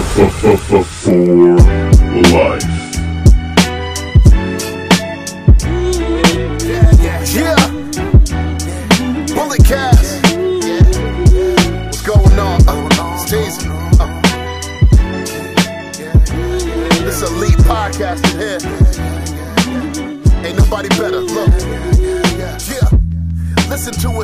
For life.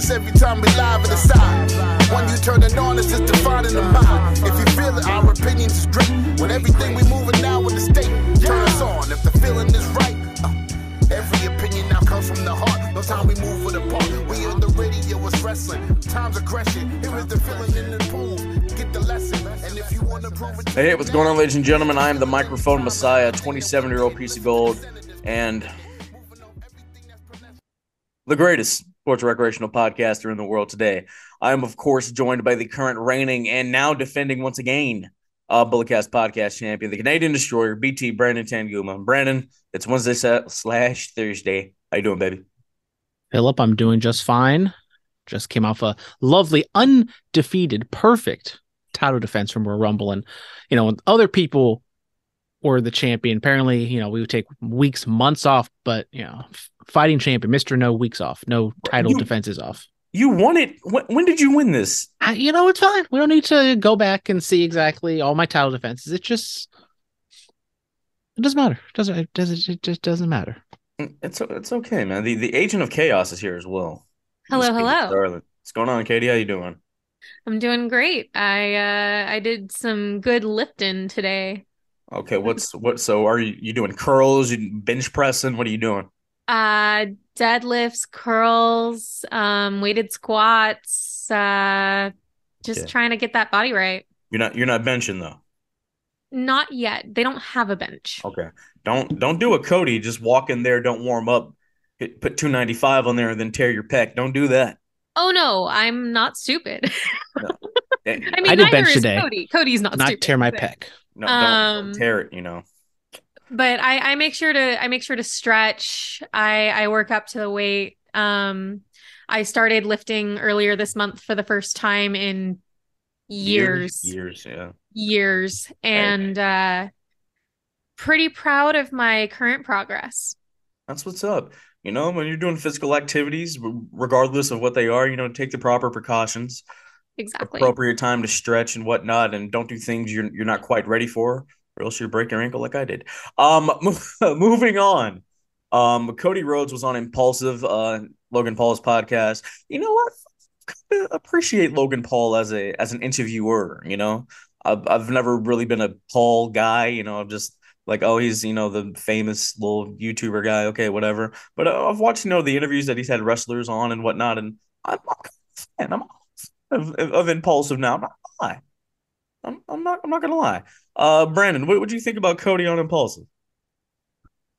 Us every time we live in the side. When you turn it on, it's just defining the mind. If you feel it, our opinions is great. When everything we moving now in the state, turn us on. If the feeling is right, uh, every opinion now comes from the heart. No time we move with a part. We on the radio, it's wrestling. Time's aggression. Here is the feeling in the pool. Get the lesson. And if you want to prove it, Hey, what's going on, ladies and gentlemen? I am the microphone messiah, 27 year old piece of gold, and the greatest sports recreational podcaster in the world today. I am, of course, joined by the current reigning and now defending once again uh, Bulletcast podcast champion, the Canadian destroyer, BT Brandon Tanguma. Brandon, it's Wednesday slash Thursday. How you doing, baby? Philip, I'm doing just fine. Just came off a lovely, undefeated, perfect title defense from Royal Rumble. And, you know, other people were the champion, apparently, you know, we would take weeks, months off, but, you know, fighting champion, Mr. No weeks off, no title You- defenses off. You won it. When, when did you win this? I, you know, it's fine. We don't need to go back and see exactly all my title defenses. It just, it doesn't matter. It doesn't, it doesn't, it just doesn't matter. It's it's okay, man. The the agent of chaos is here as well. Hello, Miss hello. Starlin. What's going on, Katie? How you doing? I'm doing great. I uh I did some good lifting today. Okay, what's what? So are you you doing curls? You bench pressing? What are you doing? Uh deadlifts, curls, um weighted squats, uh just Yeah. trying to get that body right. You're not you're not benching though. Not yet. They don't have a bench. Okay, don't don't do a Cody. Just walk in there. Don't warm up. Hit, put two ninety five on there and then tear your pec. Don't do that. Oh no, I'm not stupid. Eh, I mean, I did bench today. Cody. Cody's not, Not stupid. tear my but- pec. no, don't, um, don't tear it. You know. But I, I make sure to I make sure to stretch. I I work up to the weight. Um, I started lifting earlier this month for the first time in years, Years. Yeah. years, and uh, pretty proud of my current progress. That's what's up. You know, when you're doing physical activities, regardless of what they are, you know, take the proper precautions. Exactly. appropriate time to stretch and whatnot, and don't do things you're you're not quite ready for, or else you break your ankle like I did. Um, moving on. Um, Cody Rhodes was on Impaulsive, uh, Logan Paul's podcast. You know what? Appreciate Logan Paul as a as an interviewer. You know, I've I've never really been a Paul guy. You know, I'm just like, oh, he's you know the famous little YouTuber guy. Okay, whatever. But uh, I've watched you know the interviews that he's had wrestlers on and whatnot, and I'm, I'm. I'm of, of Impaulsive now. I'm not gonna lie. I'm, I'm not I'm not gonna lie. Uh Brandon, what would you think about Cody on Impaulsive?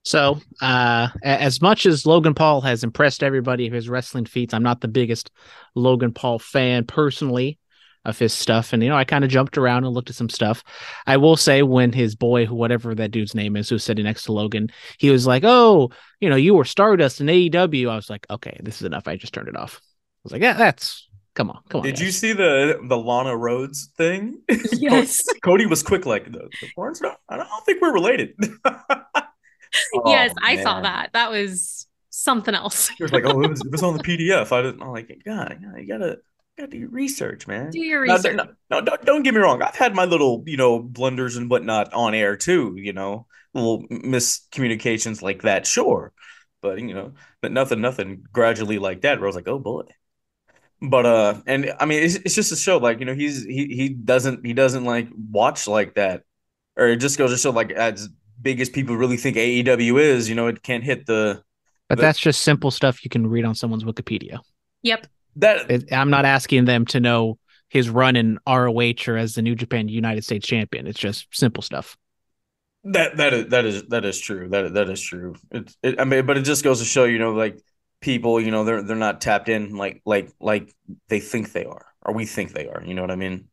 So, uh, as much as Logan Paul has impressed everybody of his wrestling feats, I'm not the biggest Logan Paul fan personally of his stuff. And, you know, I kind of jumped around and looked at some stuff. I will say, when his boy, whatever that dude's name is, who's sitting next to Logan, he was like, Oh, you know, you were Stardust in AEW. I was like, Okay, this is enough. I just turned it off. I was like, Yeah, that's come on, come on. Did you see the the Lana Rhoades thing? Yes. Cody was quick like the, the porn's not, I don't think we're related. yes, Oh, I saw that. That was something else. He was like, "Oh, it was, it was on the PDF." I didn't. I'm like, "God, you gotta, gotta do your research, man." Do your No, research. no, no, don't, don't get me wrong. I've had my little, you know, blunders and whatnot on air too. You know, little miscommunications like that, sure, but you know, but nothing, nothing gradually like that. Where I was like, oh boy. But uh, and I mean, it's, it's just a show. Like you know, he's he he doesn't he doesn't like watch like that, or it just goes to show like as big as people really think AEW is, you know, it can't hit the But the- that's just simple stuff you can read on someone's Wikipedia. Yep. that It, I'm not asking them to know his run in ROH or as the New Japan United States champion. It's just simple stuff. That that is that is that is true. That that is true. It's it, I mean, but it just goes to show, you know, like people, you know, they're they're not tapped in like like like they think they are, or we think they are. You know what I mean?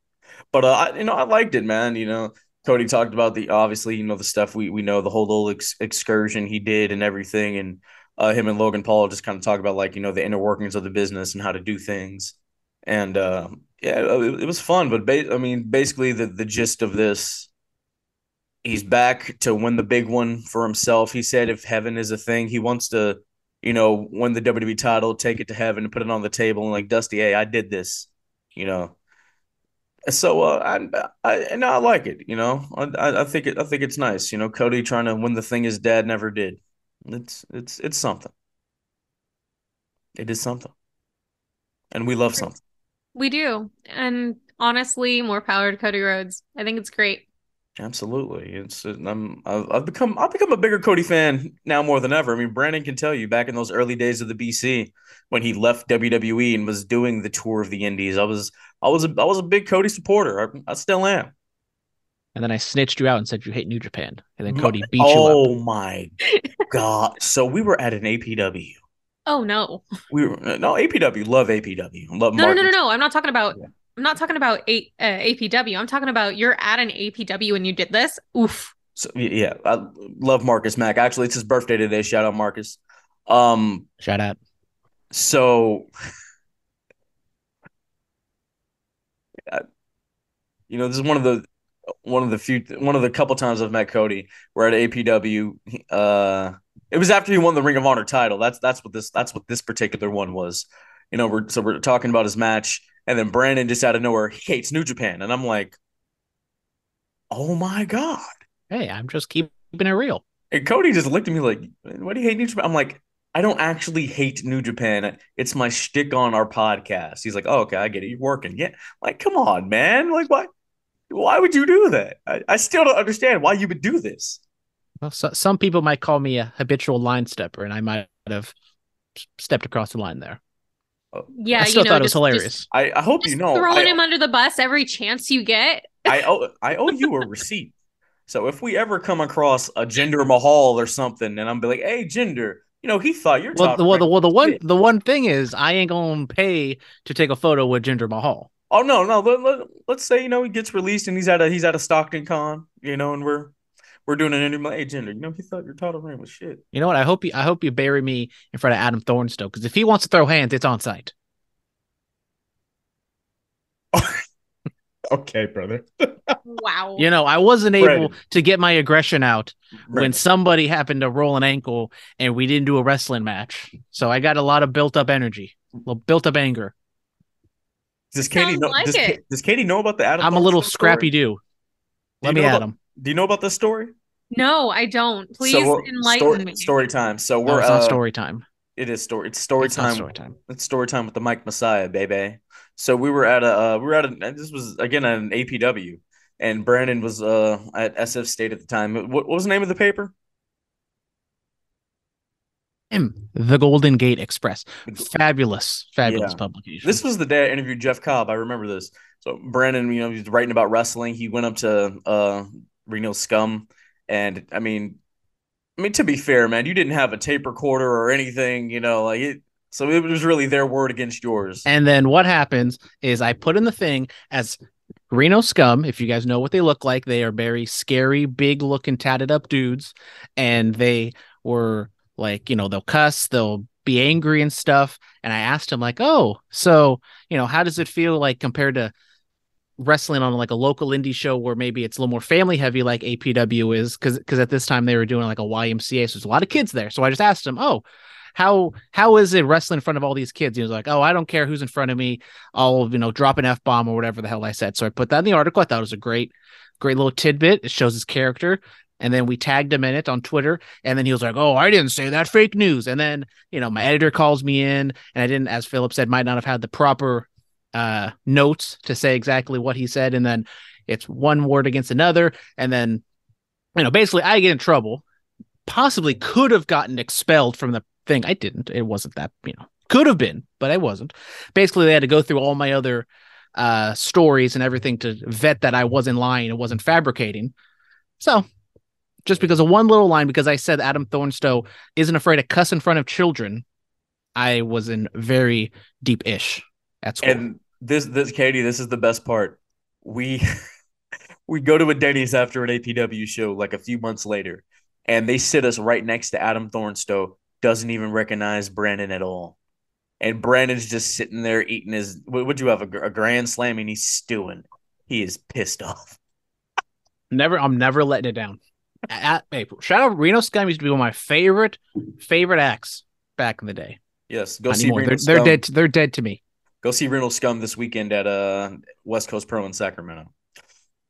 But uh, I, you know, I liked it, man. You know, Cody talked about the obviously, you know, the stuff we we know, the whole little ex- excursion he did and everything, and uh, him and Logan Paul just kind of talk about like you know the inner workings of the business and how to do things, and uh, yeah, it, it was fun. But ba- I mean, basically, the the gist of this he's back to win the big one for himself. He said if heaven is a thing, he wants to, you know, win the WWE title, take it to heaven, put it on the table, and like Dusty, hey, I did this, you know. So uh, I, I and I like it, you know. I, I think it, I think it's nice, you know. Cody trying to win the thing his dad never did. It's it's it's something. It is something, and we love something. We do. And honestly, more power to Cody Rhodes. I think it's great. Absolutely, it's I'm I've, I've become I've become a bigger Cody fan now more than ever. I mean, Brandon can tell you back in those early days of the BC when he left WWE and was doing the tour of the Indies, I was I was a I was a big Cody supporter. I, I still am. And then I snitched you out and said you hate New Japan, and then Cody beat oh, you. Oh my god! So we were at an APW. Oh no. We were no APW. Love APW. Love no, no, no, no, no. I'm not talking about. Yeah. I'm not talking about a, uh, APW. I'm talking about you're at an APW and you did this. Oof. So yeah, I love Marcus Mack. Actually, it's his birthday today. Shout out Marcus. Um, shout out. So, you know, this is one of the one of the few one of the couple times I've met Cody. We're at APW. Uh, it was after he won the Ring of Honor title. That's that's what this that's what this particular one was. You know, we're so we're talking about his match, and then Brandon just out of nowhere he hates New Japan, and I'm like, oh my god. Hey, I'm just keeping it real. And Cody just looked at me like, what do you hate New Japan?" I'm like, I don't actually hate New Japan. It's my shtick on our podcast. He's like, oh, okay, I get it. You're working. Yeah. Like, come on, man. Like, why? Why would you do that? I, I still don't understand why you would do this. Well, so, some people might call me a habitual line stepper, and I might have stepped across the line there. Yeah, I still you know, thought it was hilarious. I, I hope you know throwing I, him under the bus every chance you get. I owe I owe you a receipt. So if we ever come across a Jinder Mahal or something, and I'm be like, "Hey, Jinder, you know, he thought you're well. The, well, the, well, the one the one thing is, I ain't gonna pay to take a photo with Jinder Mahal. Oh no, no. Let, let, let's say you know he gets released and he's at a he's at a Stockton con, you know, and we're we're doing an interview. Hey, Jinder, you know, he thought your title reign was shit. You know what? I hope you I hope you bury me in front of Adam Thornstowe because if he wants to throw hands, it's on site. okay, brother. wow. You know, I wasn't able to get my aggression out when somebody happened to roll an ankle and we didn't do a wrestling match. So I got a lot of built up energy, built up anger. Does Katie know? Like does, does, Katie know about the Adam? I'm a little Scrappy-Doo. Let me at him. Do you know about this story? No, I don't. Please so enlighten story, me. Story time. So we're no, it's uh, not story time. It is story. It's story it's time. Story time. It's story time with the Mike Messiah, baby. So we were at a uh, we were at a this was again at an APW, and Brandon was uh at SF State at the time. What, what was the name of the paper? Him, the Golden Gate Xpress. Fabulous, fabulous yeah. publication. This was the day I interviewed Jeff Cobb. I remember this. So Brandon, you know, he's writing about wrestling. He went up to uh Reno Scum, and I mean, I mean to be fair, man, you didn't have a tape recorder or anything, you know, like it. So it was really their word against yours. And then what happens is I put in the thing as Reno scum. If you guys know what they look like, they are very scary, big looking, tatted up dudes. And they were like, you know, they'll cuss, they'll be angry and stuff. And I asked him, like, oh, so, you know, how does it feel like compared to wrestling on like a local indie show where maybe it's a little more family heavy like APW is because because at this time they were doing like a YMCA so there's a lot of kids there so I just asked him oh how how is it wrestling in front of all these kids? He was like, oh, I don't care who's in front of me. I'll you know drop an f bomb or whatever the hell I said. So I put that in the article. I thought it was a great great little tidbit. It shows his character. And then we tagged him in it on Twitter. And then he was like, Oh, I didn't say that fake news. And then, you know, my editor calls me in and I didn't, as Philip said, might not have had the proper uh, notes to say exactly what he said. And then it's one word against another. And then, you know, basically I get in trouble, possibly could have gotten expelled from the thing. I didn't. It wasn't that, you know, could have been, but I wasn't. Basically, they had to go through all my other uh, stories and everything to vet that I wasn't lying and wasn't fabricating. So, just because of one little line, because I said Adam Thornstowe isn't afraid to cuss in front of children, I was in very deep ish at school. And this, this, Katie, this is the best part. We. we go to a Denny's after an APW show like a few months later, and they sit us right next to Adam Thornstowe, doesn't even recognize Brandon at all. And Brandon's just sitting there eating his. What would you have? A, a grand slam, and he's stewing. He is pissed off. Never, I'm never letting it down. At, hey, shout out Reno Scum used to be one of my favorite favorite acts back in the day. Yes, go Not see They're, they're dead. They're dead to me. Go see Reno Scum this weekend at uh West Coast Pro in Sacramento.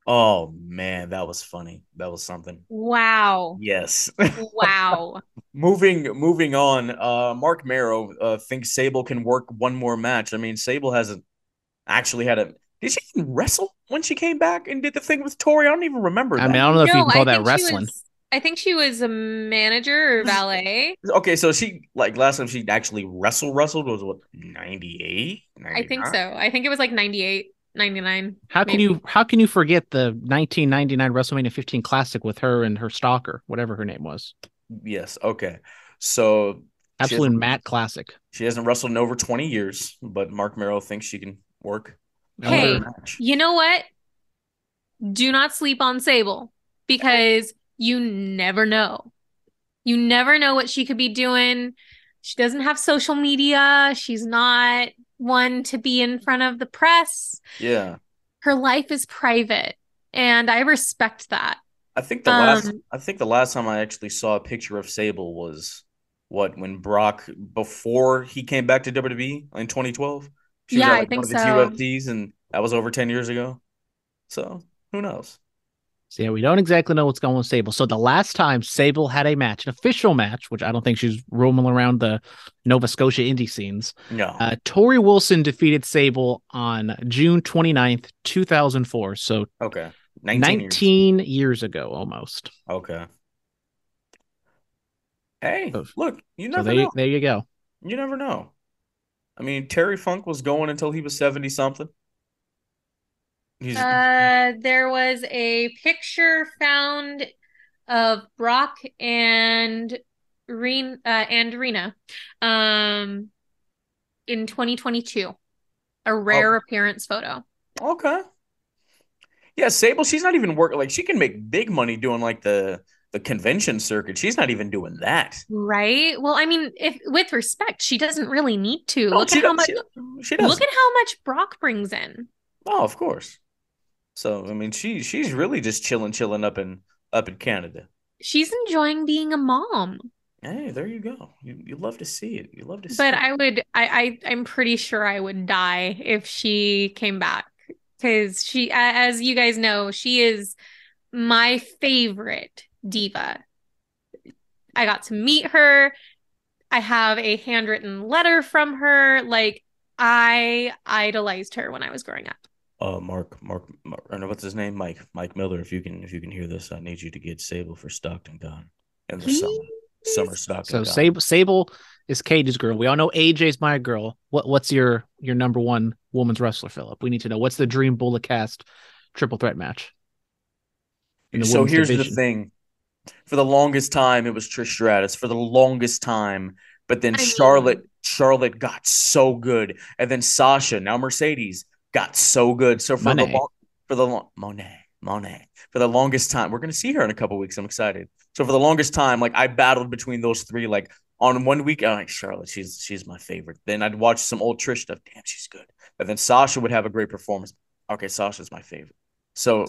Oh man, that was funny. That was something. Wow. Yes. Wow. moving moving on. Uh Marc Mero uh thinks Sable can work one more match. I mean, Sable hasn't actually had a did she even wrestle when she came back and did the thing with Torrie? I don't even remember. I that. mean, I don't know if you can call I that think she wrestling. was- I think she was a manager or valet. okay, so she like last time she actually wrestled wrestled was what 98? I think so. I think it was like 98, 99. How can you how can you forget the 1999 WrestleMania 15 Classic with her and her stalker, whatever her name was? Yes. Okay. So Absolute hasn't- Matt Classic. She hasn't wrestled in over 20 years, but Marc Mero thinks she can work. Hey. You know what? Do not sleep on Sable because you never know. You never know what she could be doing. She doesn't have social media. She's not one to be in front of the press. Yeah. Her life is private, and I respect that. I think the last Um, I think the last time I actually saw a picture of Sable was what when Brock before he came back to WWE in 2012. She Yeah, was at, I think one of his so. UFCs and that was over 10 years ago. So, who knows? So yeah, we don't exactly know what's going on with Sable. So the last time Sable had a match, an official match, which I don't think she's roaming around the Nova Scotia indie scenes, No. uh, Torrie Wilson defeated Sable on June 29th, 2004. So okay. 19, 19, years. years. ago almost. Okay. Hey, So- look, you So never there, know. there you go. You never know. I mean, Terry Funk was going until he was 70 something. Uh, there was a picture found of Brock and Reen uh, and Rena um in 2022. A rare appearance photo. okay. Yeah, Sable, she's not even working like she can make big money doing like the the convention circuit. She's not even doing that. Right? Well, I mean, if with respect, she doesn't really need to. No, look at how much she, she does. look at how much Brock brings in. oh, of course. So I mean, she she's really just chilling, chilling up in up in Canada. She's enjoying being a mom. Hey, there you go. You you love to see it. You love to see. But it. I would I, I I'm pretty sure I would die if she came back because she as you guys know she is my favorite diva. I got to meet her. I have a handwritten letter from her. Like I idolized her when I was growing up. Uh, Mark, Mark, Mark, or no, what's his name? Mike, Mike Miller. If you can, if you can hear this, I need you to get Sable for Stockton Con in the summer, summer Stockton. So Con. Sable, Sable is Cage's girl. We all know AJ's my girl. What what's your your number one woman's wrestler, Philip? We need to know what's the dream bullet cast triple threat match. So here's division? the thing: for the longest time, it was Trish Stratus. For the longest time, but then I mean- Charlotte, Charlotte got so good, and then Sasha, now Mercedes, got so good. So for the long, for the long, Moné, Moné, for the longest time, we're gonna see her in a couple weeks. I'm excited. So for the longest time, like I battled between those three. Like on one week, I'm like Charlotte, she's she's my favorite. Then I'd watch some old Trish stuff. Damn, she's good. But then Sasha would have a great performance. Okay, Sasha's my favorite. So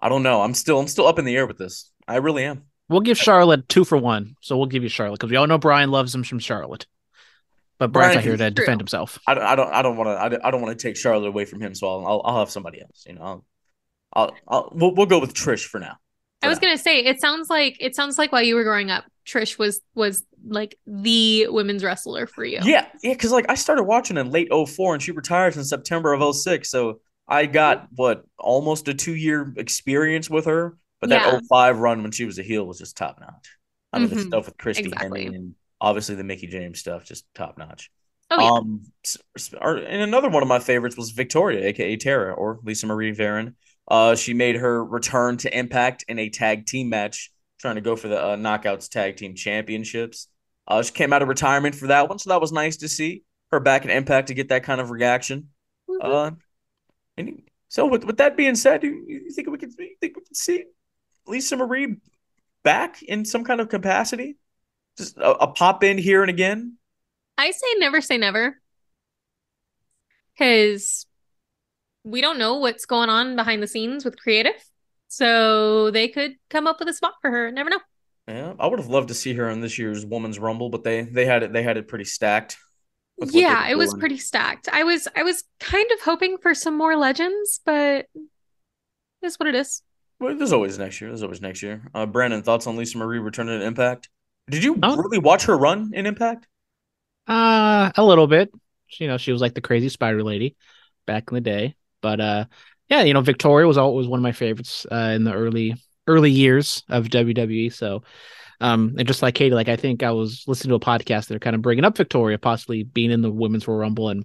I don't know. I'm still I'm still up in the air with this. I really am. We'll give Charlotte two for one. So we'll give you Charlotte because we all know Brian loves him from Charlotte. But Brian's Brian not here to True. defend himself. I don't I don't I don't want to I don't, I don't want to take Charlotte away from him. So I'll I'll, I'll have somebody else. You know. I'll, I'll, I'll we'll, we'll go with Trish for now. I was now. gonna say it sounds like it sounds like while you were growing up, Trish was was like the women's wrestler for you. Yeah, yeah, because like I started watching in late 04 and she retired in September of 06. So I got what almost a two year experience with her. But that Yeah. 05 run when she was a heel was just top notch. I mean, the Mhm. stuff with Christy Exactly. Hemme and obviously the Mickie James stuff, just top notch. Oh yeah. Um, s- s- or- and another one of my favorites was Victoria, aka Tara, or Lisa Marie Varon. Uh, she made her return to Impact in a tag team match, trying to go for the uh, Knockouts Tag Team Championships. Uh, she came out of retirement for that one, so that was nice to see her back in Impact to get that kind of reaction. Mhm. Uh, and so with with that being said, you, you think we could think we could see Lisa Marie back in some kind of capacity? Just a, a pop in here and again. I say never say never. Cause we don't know what's going on behind the scenes with creative. So they could come up with a spot for her. Never know. Yeah, I would have loved to see her in this year's Women's Rumble, but they they had it they had it pretty stacked. with what they Yeah, it was pretty stacked. I was I was kind of hoping for some more legends, but it's what it is. Well, there's always next year. There's always next year. Uh, Brandon, thoughts on Lisa Marie returning to Impact? Did you Oh. really watch her run in Impact? Uh, a little bit. You know, she was like the crazy spider lady back in the day. But uh, yeah, you know, Victoria was always one of my favorites uh, in the early early years of WWE. So, um, and just like Katie, like I think I was listening to a podcast that are kind of bringing up Victoria possibly being in the Women's Royal Rumble, and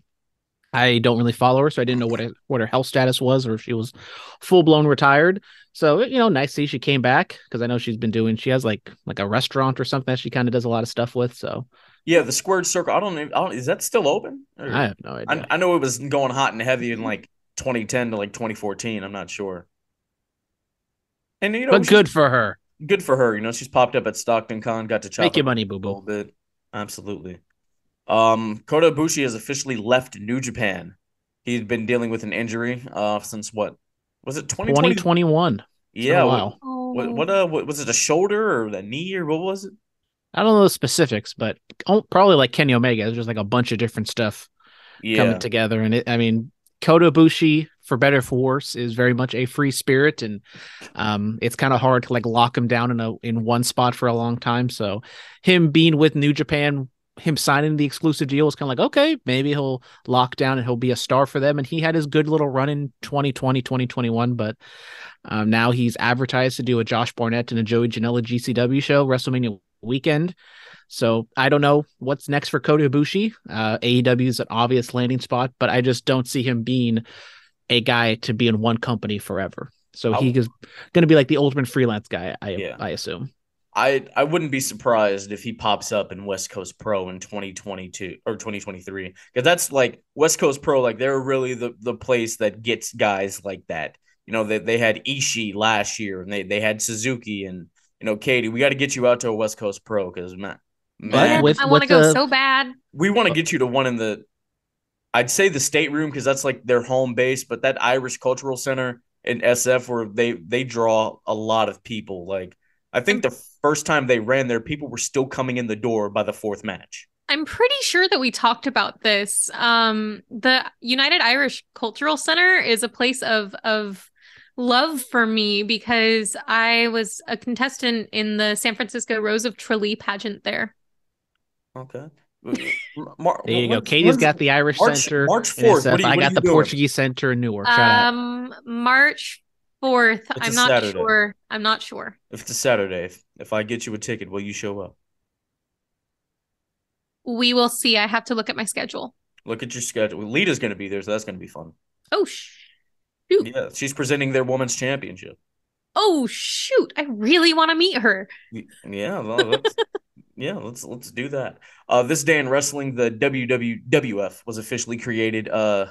I don't really follow her, so I didn't know what her, what her health status was or if she was full blown retired. So you know, nice to see she came back because I know she's been doing. She has like like a restaurant or something that she kind of does a lot of stuff with. So Yeah, the squared circle. I don't even. I don't, is that still open? Or- I have no idea. I, I know it was going hot and heavy in like 2010 to like 2014. I'm not sure. And you know, but good for her. good for her. You know, she's popped up at Stockton Con, got to chop Make your money, boo boo. bit. Absolutely. Um, Kota Ibushi has officially left New Japan. He'd been dealing with an injury uh since what was it 2020? 2021. Yeah. What, what what uh what, was it a shoulder or a knee or what was it? I don't know the specifics, but oh, probably like Kenny Omega. There's just like a bunch of different stuff Yeah. coming together. And it, I mean, Kota Ibushi, for better or for worse, is very much a free spirit, and um, it's kind of hard to like lock him down in a in one spot for a long time. So, him being with New Japan, him signing the exclusive deal was kind of like okay, maybe he'll lock down and he'll be a star for them. And he had his good little run in 2020, 2021, but um, now he's advertised to do a Josh Barnett and a Joey Janela GCW show WrestleMania weekend. So I don't know what's next for Kota Ibushi. Uh, AEW is an obvious landing spot, but I just don't see him being a guy to be in one company forever. So he I'll- is going to be like the ultimate freelance guy. I Yeah. I assume. I I wouldn't be surprised if he pops up in West Coast Pro in 2022 or 2023 because that's like West Coast Pro like they're really the the place that gets guys like that. You know they they had Ishii last year and they they had Suzuki and you know Katie. We got to get you out to a West Coast Pro because man, But man with- I want to go the- so bad. we want to get you to one in the. I'd say the stateroom because that's like their home base, but that Irish Cultural Center in SF where they they draw a lot of people. Like I think the first time they ran there, people were still coming in the door by the fourth match. I'm pretty sure that we talked about this. Um, the United Irish Cultural Center is a place of of love for me because I was a contestant in the San Francisco Rose of Tralee pageant there. Okay. Mar- There you go. when- Katie's when's- got the Irish March- Center. March 4th. What you- I what are got the doing? Portuguese Center in Newark. Shout out. Um, March 4th. It's a I'm not Saturday. sure. I'm not sure. If it's a Saturday, if, if I get you a ticket, will you show up? We will see. I have to look at my schedule. Look at your schedule. Lita's going to be there, so that's going to be fun. Oh, shoot! Yeah, she's presenting their women's championship. oh shoot. I really want to meet her. Yeah, well, let's, yeah, let's let's do that. Uh, this day in wrestling, the WWF was officially created. Uh,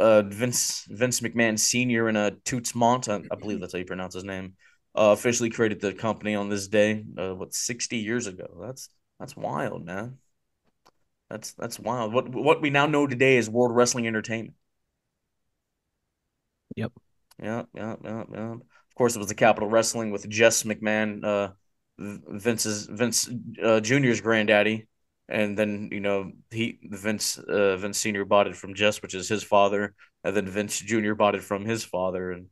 uh, Vince Vince McMahon Senior and a Toots Mondt, I, I believe that's how you pronounce his name, uh, officially created the company on this day. Uh, what sixty years ago? That's that's wild, man. That's that's wild. What what we now know today is World Wrestling Entertainment. Yep. Yeah, yeah, yeah, yeah. Of course, it was the Capital Wrestling with Jess McMahon, uh, Vince's Vince uh, Junior's granddaddy, and then you know he Vince uh, Vince Senior bought it from Jess, which is his father, and then Vince Junior bought it from his father, and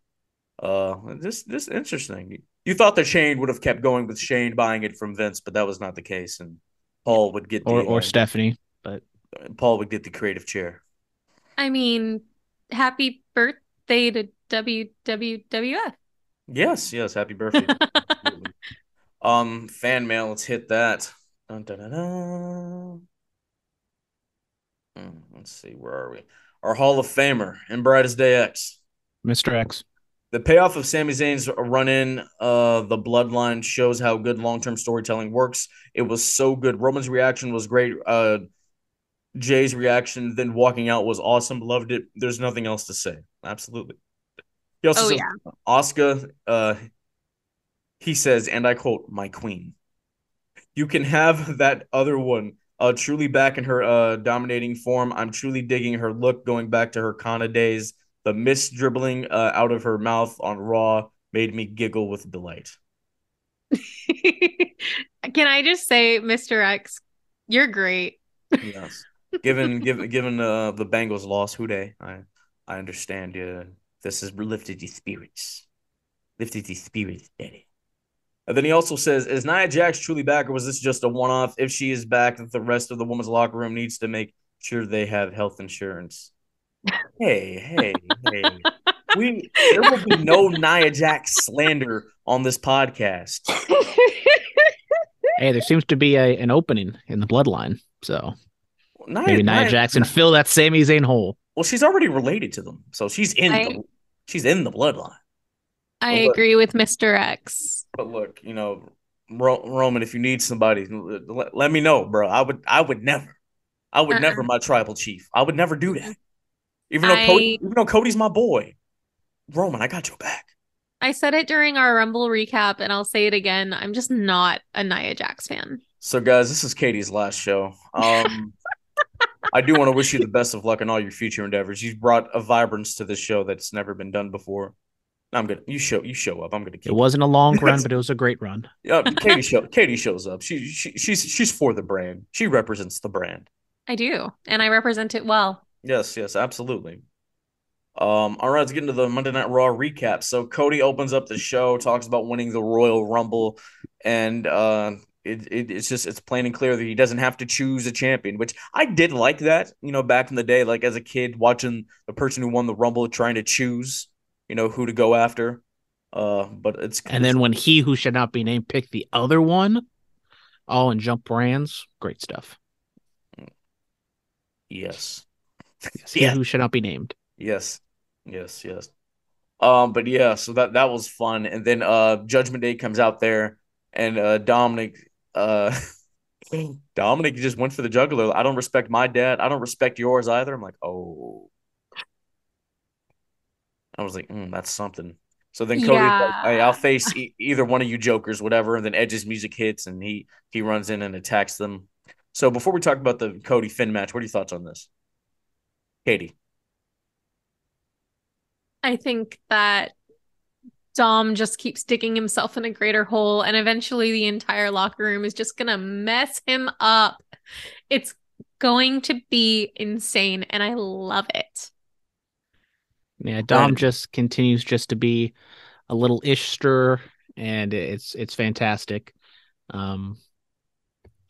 uh, this this interesting. You thought that Shane would have kept going with Shane buying it from Vince, but that was not the case, and Paul would get the or or uh, Stephanie. But Paul would get the creative chair. I mean, happy birthday to WWWF. Yes, yes. Happy birthday. Um, fan mail. Let's hit that. Dun, dun, dun, dun. Hmm, let's see. Where are we? Our Hall of Famer and Brightest Day X. Mr. X. The payoff of Sami Zayn's run in uh the bloodline shows how good long-term storytelling works. It was so good. Roman's reaction was great. Uh Jey's reaction then walking out was awesome. Loved it. There's nothing else to say. Absolutely. He also Oh, says, yeah. Asuka uh he says, and I quote, my queen. You can have that other one uh truly back in her uh dominating form. I'm truly digging her look going back to her Kana days. The mist dribbling uh, out of her mouth on Raw made me giggle with delight. Can I just say, Mr. X, you're great. Yes. given given given uh, the Bengals loss, who day? I I understand. Yeah, this has lifted your spirits, lifted your spirits, Daddy. And then he also says, "Is Nia Jax truly back, or was this just a one-off? If she is back, that the rest of the women's locker room needs to make sure they have health insurance." hey, hey, hey! We there will be no Nia Jax slander on this podcast. Hey, there seems to be a, an opening in the bloodline. So Nia, maybe Nia, Nia- Jackson fill that Sami Zayn hole. Well, she's already related to them, so she's in I- the she's in the bloodline. I Well, look- agree with Mr. X. But look, you know, Ro- Roman, if you need somebody, let, let me know, bro. I would, I would never, I would Uh-uh. never my tribal chief. I would never do that. Even though, Cody, even though Cody's my boy, Roman, I got your back. I said it during our Rumble recap, and I'll say it again. I'm just not a Nia Jax fan. So, guys, this is Katie's last show. Um, I do want to wish you the best of luck in all your future endeavors. You've brought a vibrance to this show that's never been done before. I'm gonna you show you show up. I'm gonna keep It wasn't a long run, but it was a great run. Yeah, Katie show Katie shows up. She, she she's she's for the brand. She represents the brand. I do, and I represent it well. Yes, yes, absolutely. Um, all right, let's get into the Monday Night Raw recap. So Cody opens up the show, talks about winning the Royal Rumble, and uh, it, it it's just it's plain and clear that he doesn't have to choose a champion, which I did like that. You know, back in the day, like as a kid, watching the person who won the Rumble trying to choose, you know, who to go after. Uh, but it's And then when he who should not be named picked the other one, all in jump brands, great stuff. yes, Yes, he Yeah. who should not be named. Yes. Yes, yes. Um, but yeah, so that that was fun. And then uh Judgment Day comes out there and uh Dominic uh Dominic just went for the juggler. I don't respect my dad. I don't respect yours either. I'm like, oh. I was like, mm, that's something. So then Cody's like, hey, I'll face e- either one of you jokers, whatever. And then Edge's music hits and he he runs in and attacks them. So before we talk about the Cody Finn match, what are your thoughts on this? Katie. I think that Dom just keeps digging himself in a greater hole, and eventually the entire locker room is just gonna mess him up. It's going to be insane, and I love it. Yeah, Dom Right. just continues just to be a little ishster, and it's it's fantastic. Um,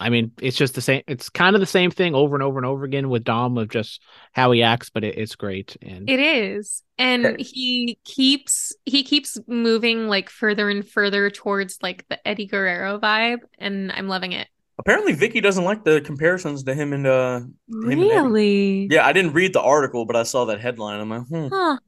I mean, it's just the same. It's kind of the same thing over and over and over again with Dom of just how he acts, but it, it's great. And It is. And he keeps he keeps moving like further and further towards like the Eddie Guerrero vibe, and I'm loving it. Apparently, Vickie doesn't like the comparisons to him and uh. and Eddie. Really? Yeah, I didn't read the article, but I saw that headline. I'm like, hmm. Huh.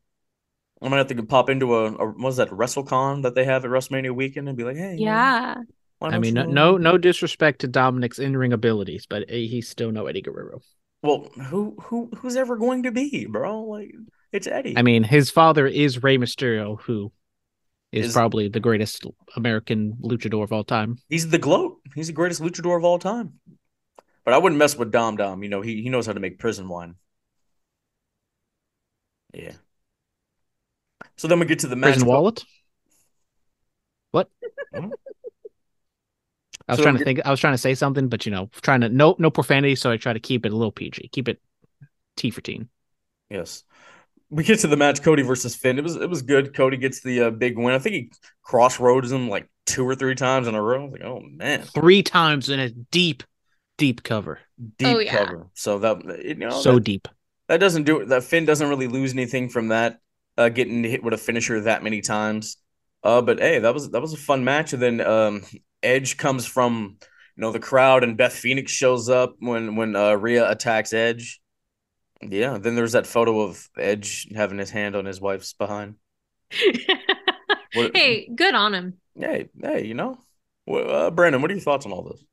I might have to pop into a, a what was that WrestleCon that they have at WrestleMania weekend and be like, hey, Yeah. why I mean, no, no no disrespect to Dominic's in ring abilities, but he's still no Eddie Guerrero. Well, who who who's ever going to be, bro? Like, it's Eddie. I mean, his father is Rey Mysterio, who is, Is- probably the greatest American luchador of all time. he's the gloat. He's the greatest luchador of all time. But I wouldn't mess with Dom Dom. You know, he he knows how to make prison wine. Yeah. So then we get to the match. Prison wallet. What? What? I was So trying to think. I was trying to say something, but you know, trying to no no profanity, so I try to keep it a little PG. Keep it T for teen. Yes. We get to the match Cody versus Finn. It was it was good. Cody gets the uh, big win. I think he crossroads him like two or three times in a row. I was like, oh man, Three times in a deep, deep cover. deep Oh, yeah. cover. So that you know so that, deep. that doesn't do it. That Finn doesn't really lose anything from that. Uh, getting hit with a finisher that many times. Uh, but hey, that was that was a fun match. And then um, Edge comes from you know the crowd, and Beth Phoenix shows up when when uh, Rhea attacks Edge. Yeah. Then there's that photo of Edge having his hand on his wife's behind. What- hey, good on him. Hey, hey, you know, well, uh, Brandon, what are your thoughts on all this?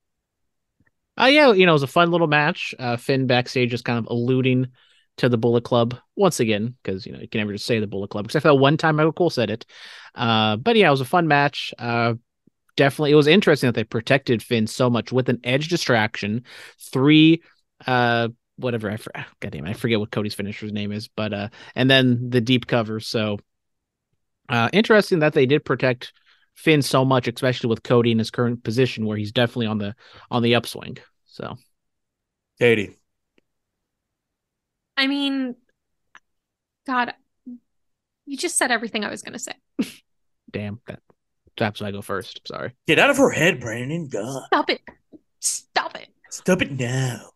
Uh, yeah, you know, it was a fun little match. Uh, Finn backstage is kind of alluding to the Bullet Club once again, because you know you can never just say the Bullet Club. Except for that one time Michael Cole said it. Uh, but yeah, it was a fun match. Uh, definitely, it was interesting that they protected Finn so much with an edge distraction, three uh whatever I for, God damn I forget what Cody's finisher's name is, but uh, and then the deep cover. So, uh, interesting that they did protect Finn so much, especially with Cody in his current position where he's definitely on the on the upswing. So, Katie. I mean, God, you just said everything I was going to say. damn that. Perhaps I go first. Sorry. Get out of her head, Brandon. God. Stop it. Stop it. Stop it now.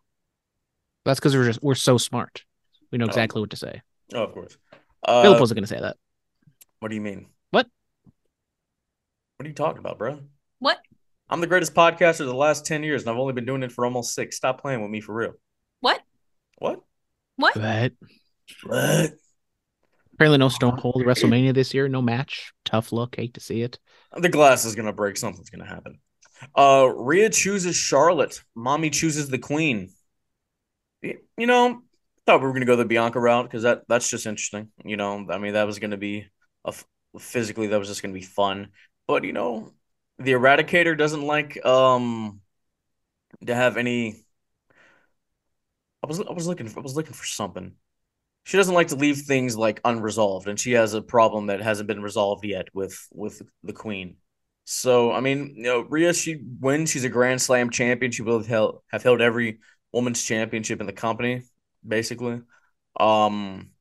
That's because we're just we're so smart. We know Oh. exactly what to say. Oh, of course. Uh, Philip wasn't going to say that. what do you mean? What? What are you talking about, bro? What? I'm the greatest podcaster of the last 10 years, and I've only been doing it for almost six. Stop playing with me for real. What? What? What? But What? apparently, no Stone Cold WrestleMania this year. No match. Tough look. Hate to see it. The glass is gonna break. Something's gonna happen. Uh, Rhea chooses Charlotte. Mommy chooses the Queen. You know, thought we were gonna go the Bianca route because that that's just interesting. You know, I mean that was gonna be a physically that was just gonna be fun. But you know, the Eradicator doesn't like um to have any. I was I was looking I was looking for something. She doesn't like to leave things like unresolved, and she has a problem that hasn't been resolved yet with with the Queen. So I mean, you know, Rhea, she wins. She's a Grand Slam champion. She will have held, have held every women's championship in the company, basically. Um,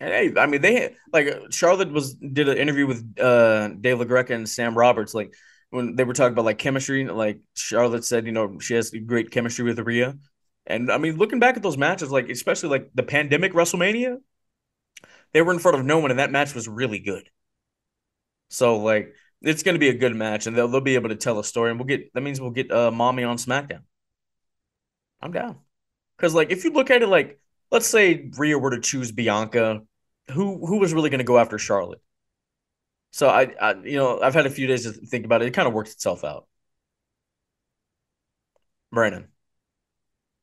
and hey, I mean, they like Charlotte was did an interview with uh Dave LaGreca and Sam Roberts, like when they were talking about like chemistry. Like Charlotte said, you know, she has great chemistry with Rhea. And I mean, looking back at those matches, like especially like the pandemic WrestleMania, they were in front of no one, and that match was really good. So like, it's going to be a good match, and they'll they'll be able to tell a story, and we'll get that means we'll get uh, mommy on SmackDown. I'm down, because like if you look at it, like let's say Rhea were to choose Bianca, who who was really going to go after Charlotte? So I, I, you know, I've had a few days to think about it. It kind of works itself out. Brandon.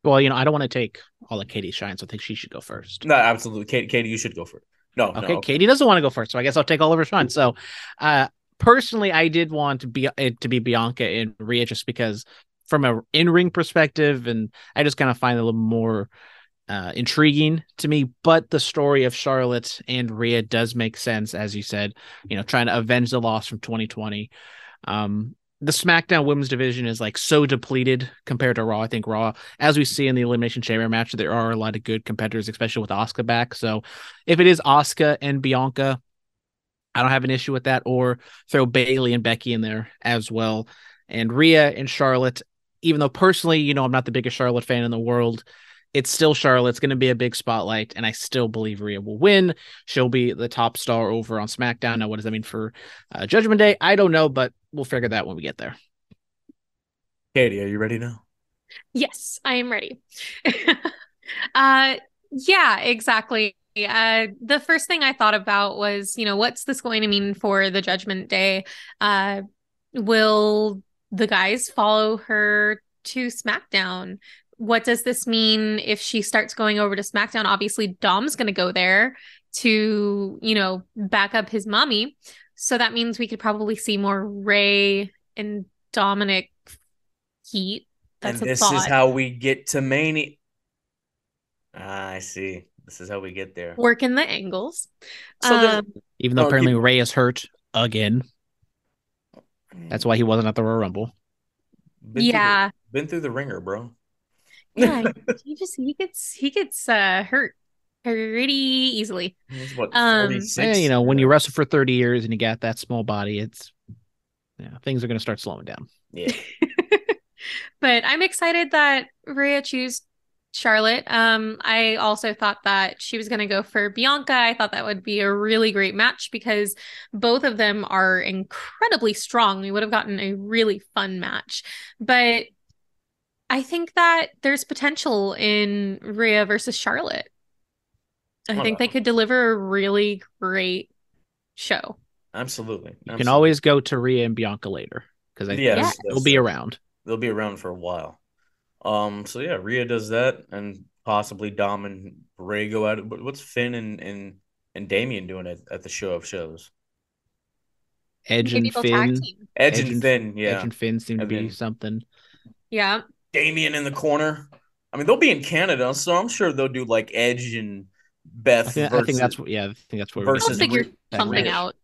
Well, you know, I don't want to take all of Katie's shine, so I think she should go first. No, absolutely. Katie, Katie, you should go first. No, Okay, no. Katie doesn't want to go first, so I guess I'll take all of her shine. So, uh, personally, I did want to be it to be Bianca and Rhea just because, from a in ring perspective, and I just kind of find it a little more uh, intriguing to me. But the story of Charlotte and Rhea does make sense, as you said. You know, trying to avenge the loss from 2020. Um, the SmackDown Women's Division is like so depleted compared to Raw. I think Raw, as we see in the Elimination Chamber match, there are a lot of good competitors, especially with Asuka back. So if it is Asuka and Bianca, I don't have an issue with that. Or throw Bayley and Becky in there as well. And Rhea and Charlotte, even though personally, you know, I'm not the biggest Charlotte fan in the world, it's still Charlotte. It's going to be a big spotlight, and I still believe Rhea will win. She'll be the top star over on SmackDown. Now, what does that mean for uh, Judgment Day? I don't know, but we'll figure that when we get there. Katie, are you ready now? Yes, I am ready. uh yeah, exactly. Uh the first thing I thought about was, you know, what's this going to mean for the judgment day? Uh will the guys follow her to SmackDown? What does this mean if she starts going over to SmackDown? Obviously, Dom's going to go there to, you know, back up his mommy. So that means we could probably see more Rey and Dominic heat. That's and this thought. is how we get to Mania. Ah, I see. This is how we get there. working the angles. So then- um, Even though Oh, apparently keep- Rey is hurt again. That's why he wasn't at the Royal Rumble. Been through the- yeah, been through the ringer, bro. yeah. he just he gets he gets uh hurt pretty easily. What, Um, 46? Yeah, you know, when you wrestle for 30 years and you got that small body, it's yeah, things are going to start slowing down. Yeah. but I'm excited that Rhea chose Charlotte. Um, I also thought that she was going to go for Bianca. I thought that would be a really great match because both of them are incredibly strong. We would have gotten a really fun match. But I think that there's potential in Rhea versus Charlotte. I think they could deliver a really great show. Absolutely. You can always go to Rhea and Bianca later because I Yeah, think that's- they'll be around. They'll be around for a while. Um. So yeah, Rhea does that, and possibly Dom and Rey go at it. But what's Finn and and and Damian doing at, at the show of shows? Edge Maybe and Finn. Edge, Edge and and- Finn, yeah. Edge and Finn seem to be then- something. Yeah. Damian in the corner. I mean, they'll be in Canada, so I'm sure they'll do like Edge and Beth. I think, I think that's what. Yeah, I think that's what. we're versus I'll figure Rhea- something match. out.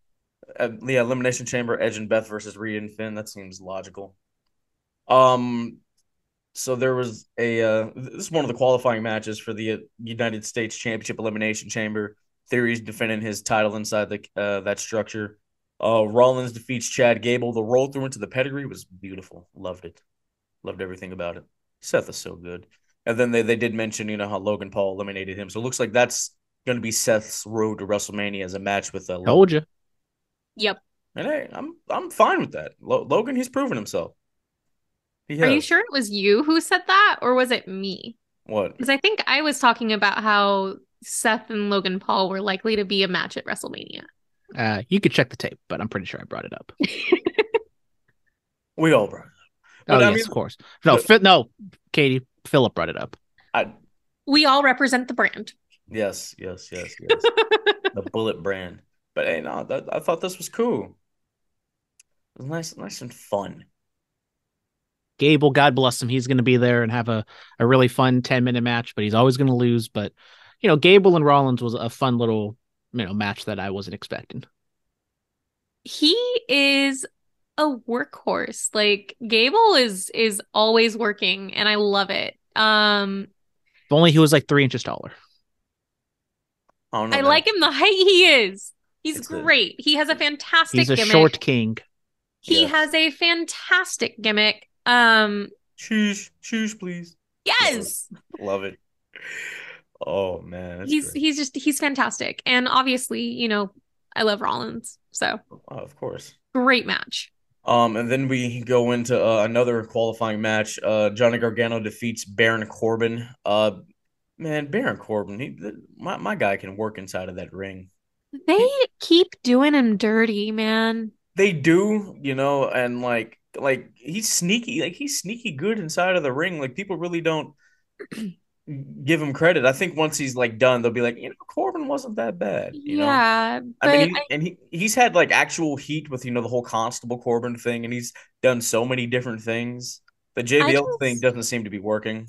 uh, yeah, Elimination Chamber, Edge and Beth versus Rhea and Finn. That seems logical. Um, so there was a uh, this is one of the qualifying matches for the uh, United States Championship Elimination Chamber. Theory's defending his title inside the uh, that structure. Uh, Rollins defeats Chad Gable. The roll through into the pedigree was beautiful. Loved it. Loved everything about it. Seth is so good. And then they, they did mention, you know, how Logan Paul eliminated him. So it looks like that's going to be Seth's road to WrestleMania as a match with uh, Logan. Told you. Yep. And hey, I'm I'm fine with that. Lo- Logan, he's proven himself. He Are you sure it was you who said that, or was it me? What? Because I think I was talking about how Seth and Logan Paul were likely to be a match at WrestleMania. Uh, you could check the tape, but I'm pretty sure I brought it up. We all brought it. Oh But I yes, mean, of course. No, the- Fi- no, Katie, Phillip brought it up. I We all represent the brand. yes, yes, yes, yes. the Bullet brand. But hey, no, that, I thought this was cool. It was nice, nice and fun. Gable, God bless him, he's going to be there and have a, a really fun 10 minute match, but he's always going to lose. But, you know, Gable and Rollins was a fun little, you know, match that I wasn't expecting. He is a workhorse. Like Gable is is always working, and I love it. Um, If only he was like three inches taller. I don't know. I man. like him the height he is. He's It's a- great. he has a fantastic He's a gimmick. short king. He Yes. has a fantastic gimmick. Um, Sheesh, sheesh, please. yes. Love it. Oh man, he's great. he's just he's fantastic and obviously you know i love rollins so Oh, of course. great match Um, and then we go into uh, another qualifying match. Uh, Johnny Gargano defeats Baron Corbin. Uh, man, Baron Corbin, he, th- my my guy can work inside of that ring. they keep doing him dirty man They do, you know, and like like he's sneaky, like he's sneaky good inside of the ring. Like people really don't give him credit. I think once he's like done, they'll be like, you know, Corbin wasn't that bad. You know? yeah but I mean, he, I- and he he's had like actual heat with you know the whole Constable Corbin thing, and he's done so many different things. The JBL just- thing doesn't seem to be working.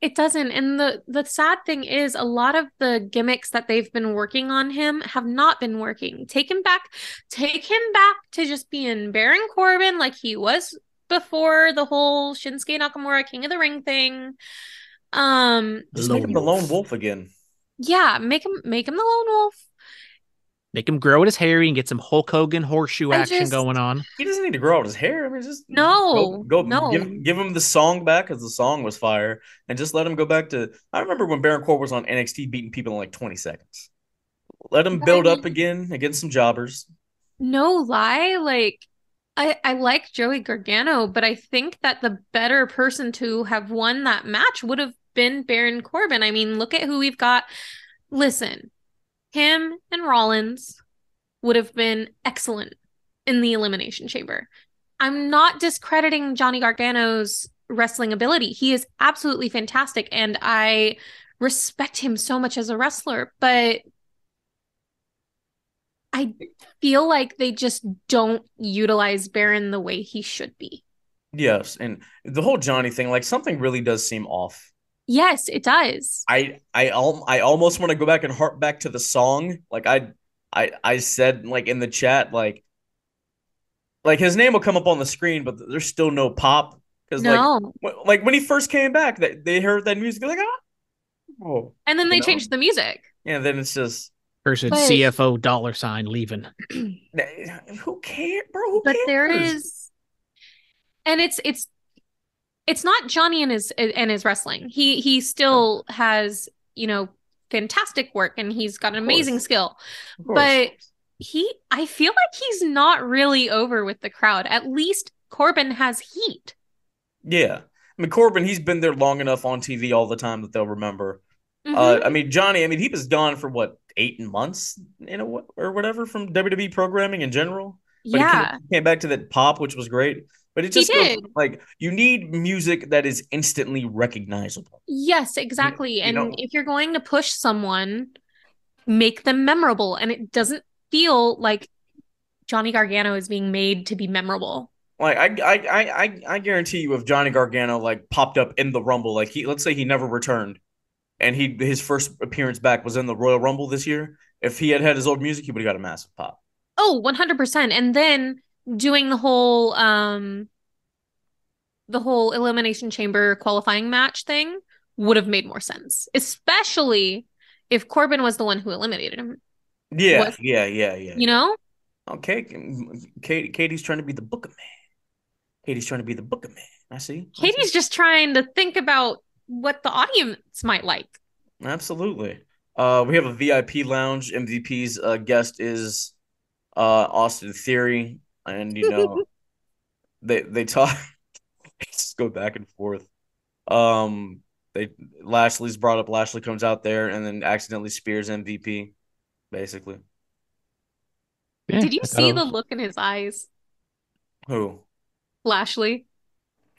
It doesn't. And the the sad thing is a lot of the gimmicks that they've been working on him have not been working. Take him back take him back to just being baron corbin like he was before the whole shinsuke nakamura king of the ring thing. Um Just make him the lone wolf. again. yeah make him make him the lone wolf Make him grow out his hair and get some Hulk Hogan horseshoe I action just- going on. He doesn't need to grow out his hair. I mean, just No, go, go no. Give, give him the song back because the song was fire, and just let him go back to. I remember when Baron Corbin was on NXT beating people in like twenty seconds. Let him But I build up again against some jobbers. no lie like I, I like Joey Gargano, but I think that the better person to have won that match would have been Baron Corbin. I mean, look at who we've got. Listen, him and Rollins would have been excellent in the Elimination Chamber. I'm not discrediting Johnny Gargano's wrestling ability. He is absolutely fantastic, and I respect him so much as a wrestler, but I feel like they just don't utilize Baron the way he should be. Yes, and the whole Johnny thing, like something really does seem off. Yes, it does. I I al- I almost want to go back and harp back to the song. Like I I I said like in the chat like like his name will come up on the screen, but there's still no pop because like No. wh- like when he first came back, they they heard that music like ah oh And then you they know? changed the music. yeah. Then it's just Versus But- CFO dollar sign leaving. who cares, bro? Who But there cares? is and it's it's it's not Johnny and his and his wrestling. He he still has, you know, fantastic work and he's got an amazing skill. But he I feel like he's not really over with the crowd. At least Corbin has heat. yeah. I mean Corbin, he's been there long enough on TV all the time that they'll remember. Mhm. Uh, I mean, Johnny. I mean, he was gone for what eight months, you know, or whatever from WWE programming in general. But he yeah. came, came back to that pop, which was great. But it just feels like you need music that is instantly recognizable. Yes, exactly. you and know- if you're going to push someone, make them memorable. And it doesn't feel like Johnny Gargano is being made to be memorable. Like I, I, I, I, I guarantee you, if Johnny Gargano like popped up in the Rumble, like he, let's say he never returned, and he his first appearance back was in the Royal Rumble this year. If he had had his old music, he would have got a massive pop. Oh, 100%. And then doing the whole um the whole elimination chamber qualifying match thing would have made more sense, especially if Corbin was the one who eliminated him, Yeah, What- yeah, yeah, yeah. you know? Okay, Katie, Katie's trying to be the book of man. Katie's trying to be the book of man. I see. I see. Katie's just trying to think about what the audience might like. Absolutely. Uh, we have a VIP lounge. MVP's uh, guest is uh, Austin Theory, and you know they they talk. just go back and forth. Um, they Lashley's brought up. Lashley comes out there and then accidentally spears MVP, basically. Yeah, Did you see the look in his eyes, Who? Lashley?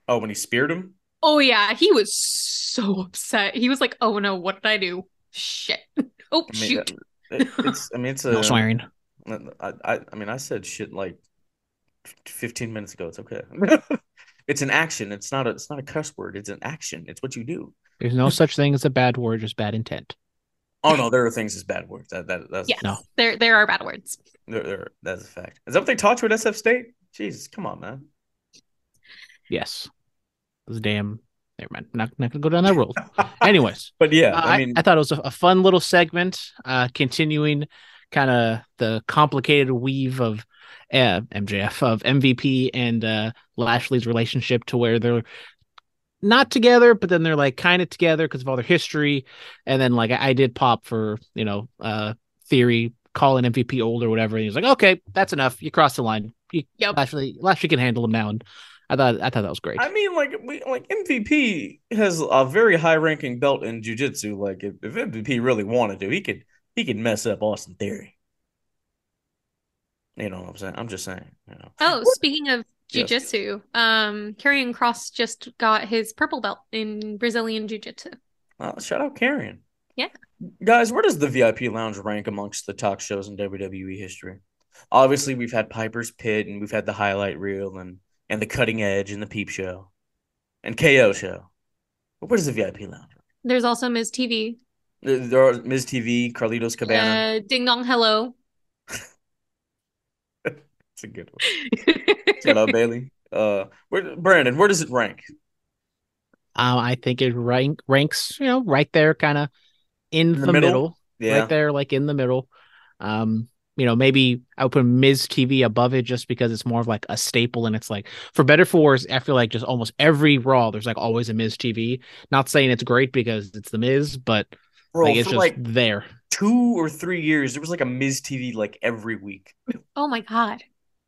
Oh, when he speared him. Oh yeah, he was so upset. He was like, "Oh no, what did I do? Shit! Oh I mean, shoot!" it- it's. I mean, it's a. No swearing. I, I I mean I said shit like 15 minutes ago. It's okay. it's an action. It's not a it's not a cuss word. It's an action. It's what you do. There's no such thing as a bad word, just bad intent. Oh no, there are things as bad words. That that that's Yes, No. there there are bad words. there, there, that's a fact. Is that what they taught you at SF State? Jesus, come on, man. Yes. Those damn. Never mind. Not, not gonna go down that road. Anyways, But yeah, uh, I mean, I, thought it was a, a fun little segment, uh, continuing kind of the complicated weave of uh, MJF of MVP and uh, Lashley's relationship to where they're not together, but then they're like kind of together because of all their history. And then like I, I did pop for you know uh, theory calling MVP old or whatever, and he's like, okay, that's enough. You crossed the line. You, Yep. Lashley, Lashley can handle him now. And I thought I thought that was great. I mean, like we like MVP has a very high ranking belt in jujitsu. Like if, if MVP really wanted to, he could he could mess up Austin Theory. You know what I'm saying? I'm just saying. You know. Oh, speaking of jujitsu, um, Karrion Cross just got his purple belt in Brazilian jiu-jitsu. Uh, shout out Karrion. Yeah. Guys, where does the VIP lounge rank amongst the talk shows in WWE history? Obviously, we've had Piper's Pit and we've had the highlight reel and and the cutting edge and the peep show and KO show. But where does the VIP lounge? There's also Miz TV, There there are Miz TV, Carlitos Cabana. uh, Ding Dong Hello. It's a good one. Shout out Bayley. Uh, where Brandon? Where does it rank? Um, I think it rank ranks, you know, right there, kind of in, In the, the middle, middle? Yeah. right there, like in the middle. Um, you know, maybe I would put Miz TV above it just because it's more of like a staple, and it's like for better for worse. I feel like just almost every Raw, there's like always a Miz TV. Not saying it's great because it's the Miz, but Bro, like it's just like there. two or three years, there was like a Miz TV like every week. Oh my God,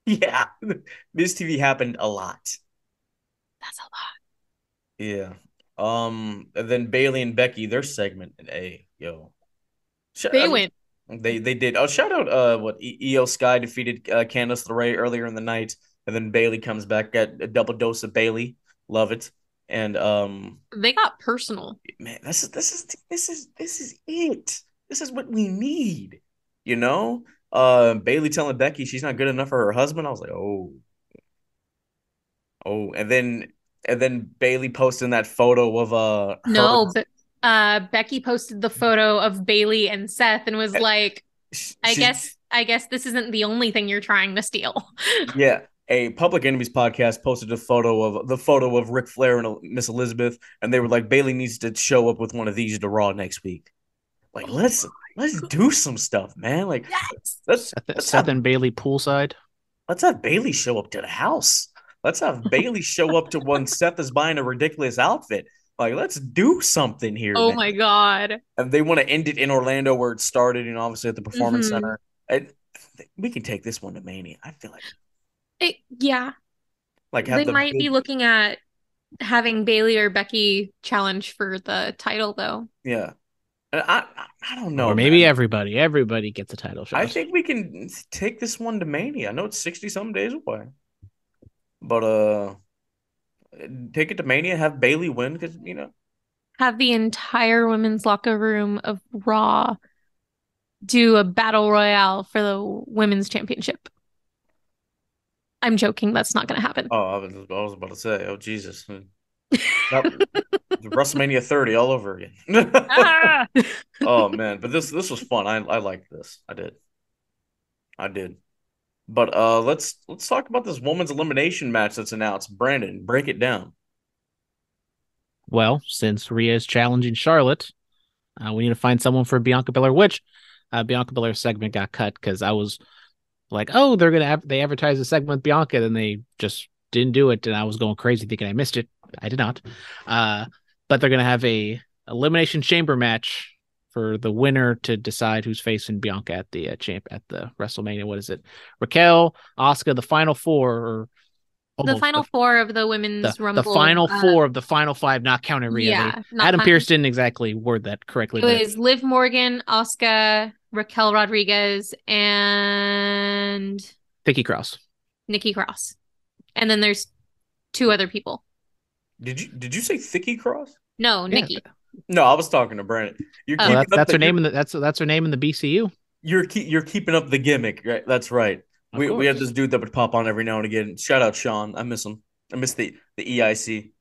Yeah, Miz TV happened a lot. that's a lot. Yeah. Um. And then Bayley and Becky, their segment in A, yo. Sh- They I mean, win. They they did. Oh, shout out. Uh, what E- Iyo Sky defeated uh, Candice LeRae earlier in the night, and then Bayley comes back, got a double dose of Bayley. Love it. And um, They got personal. man, this is this is this is this is it. This is what we need. You know, uh, Bayley telling Becky she's not good enough for her husband. I was like, oh, oh, and then and then Bayley posting that photo of uh her- No, but uh, Becky posted the photo of Bayley and Seth and was Eh, like, sh- I guess I guess this isn't the only thing you're trying to steal. yeah. A Public Enemies podcast posted a photo of the photo of Ric Flair and Miss Elizabeth, and they were like, Bayley needs to show up with one of these to Raw next week. Like, let's let's do some stuff, man. Like, Yes. let's Seth, let's Seth have and Bayley poolside. Let's have Bayley show up to the house. Let's have Bayley show up to when Seth is buying a ridiculous outfit. Like, let's do something here. Oh man. my God. And they want to end it in Orlando where it started, and obviously at the Performance Mhm. Center. And we can take this one to Mania. I feel like, It, yeah. like have They the might be looking at having Bayley or Becky challenge for the title though. yeah. And I, I, I don't know. or maybe man. everybody, everybody gets a title shot. I think we can take this one to Mania. I know it's sixty some days away, but uh, uh, take it to Mania. Have Bayley win because you know Have the entire women's locker room of Raw do a battle royale for the women's championship. I'm joking. That's not going to happen. Oh, I was, I was about to say, oh Jesus, hmm. Nope. WrestleMania 30 all over again. Ah! oh man, but this this was fun. I I liked this. I did. I did. But uh let's let's talk about this woman's elimination match that's announced. Brandon, break it down. Well, since Rhea is challenging Charlotte, uh, we need to find someone for Bianca Belair. Which uh, Bianca Belair segment got cut because I was like, oh, they're gonna have they advertise a segment with Bianca, and they just didn't do it, and I was going crazy thinking I missed it. I did not. Uh, but they're gonna have a elimination chamber match for the winner to decide who's facing Bianca at the uh, champ at the WrestleMania. What is it? Raquel, Asuka, the final four, or the final four of the women's the, rumble. the final uh, four of the final five, not counting Rhea. Yeah, not Adam counting- Pearce didn't exactly word that correctly. It was Liv Morgan, Asuka, Raquel Rodriguez, and Vicky Cross. Nikki Cross. And then there's two other people. Did you did you say Thicky Cross? No, Yeah. Nikki. No, I was talking to Brandon. You're Oh. Well, that's up that's the, her name You're, in the that's that's her name in the BCU. you're, keep, you're keeping up the gimmick, right? That's right. Of We we have this dude that would pop on every now and again. Shout out Sean. I miss him. I miss the the EIC.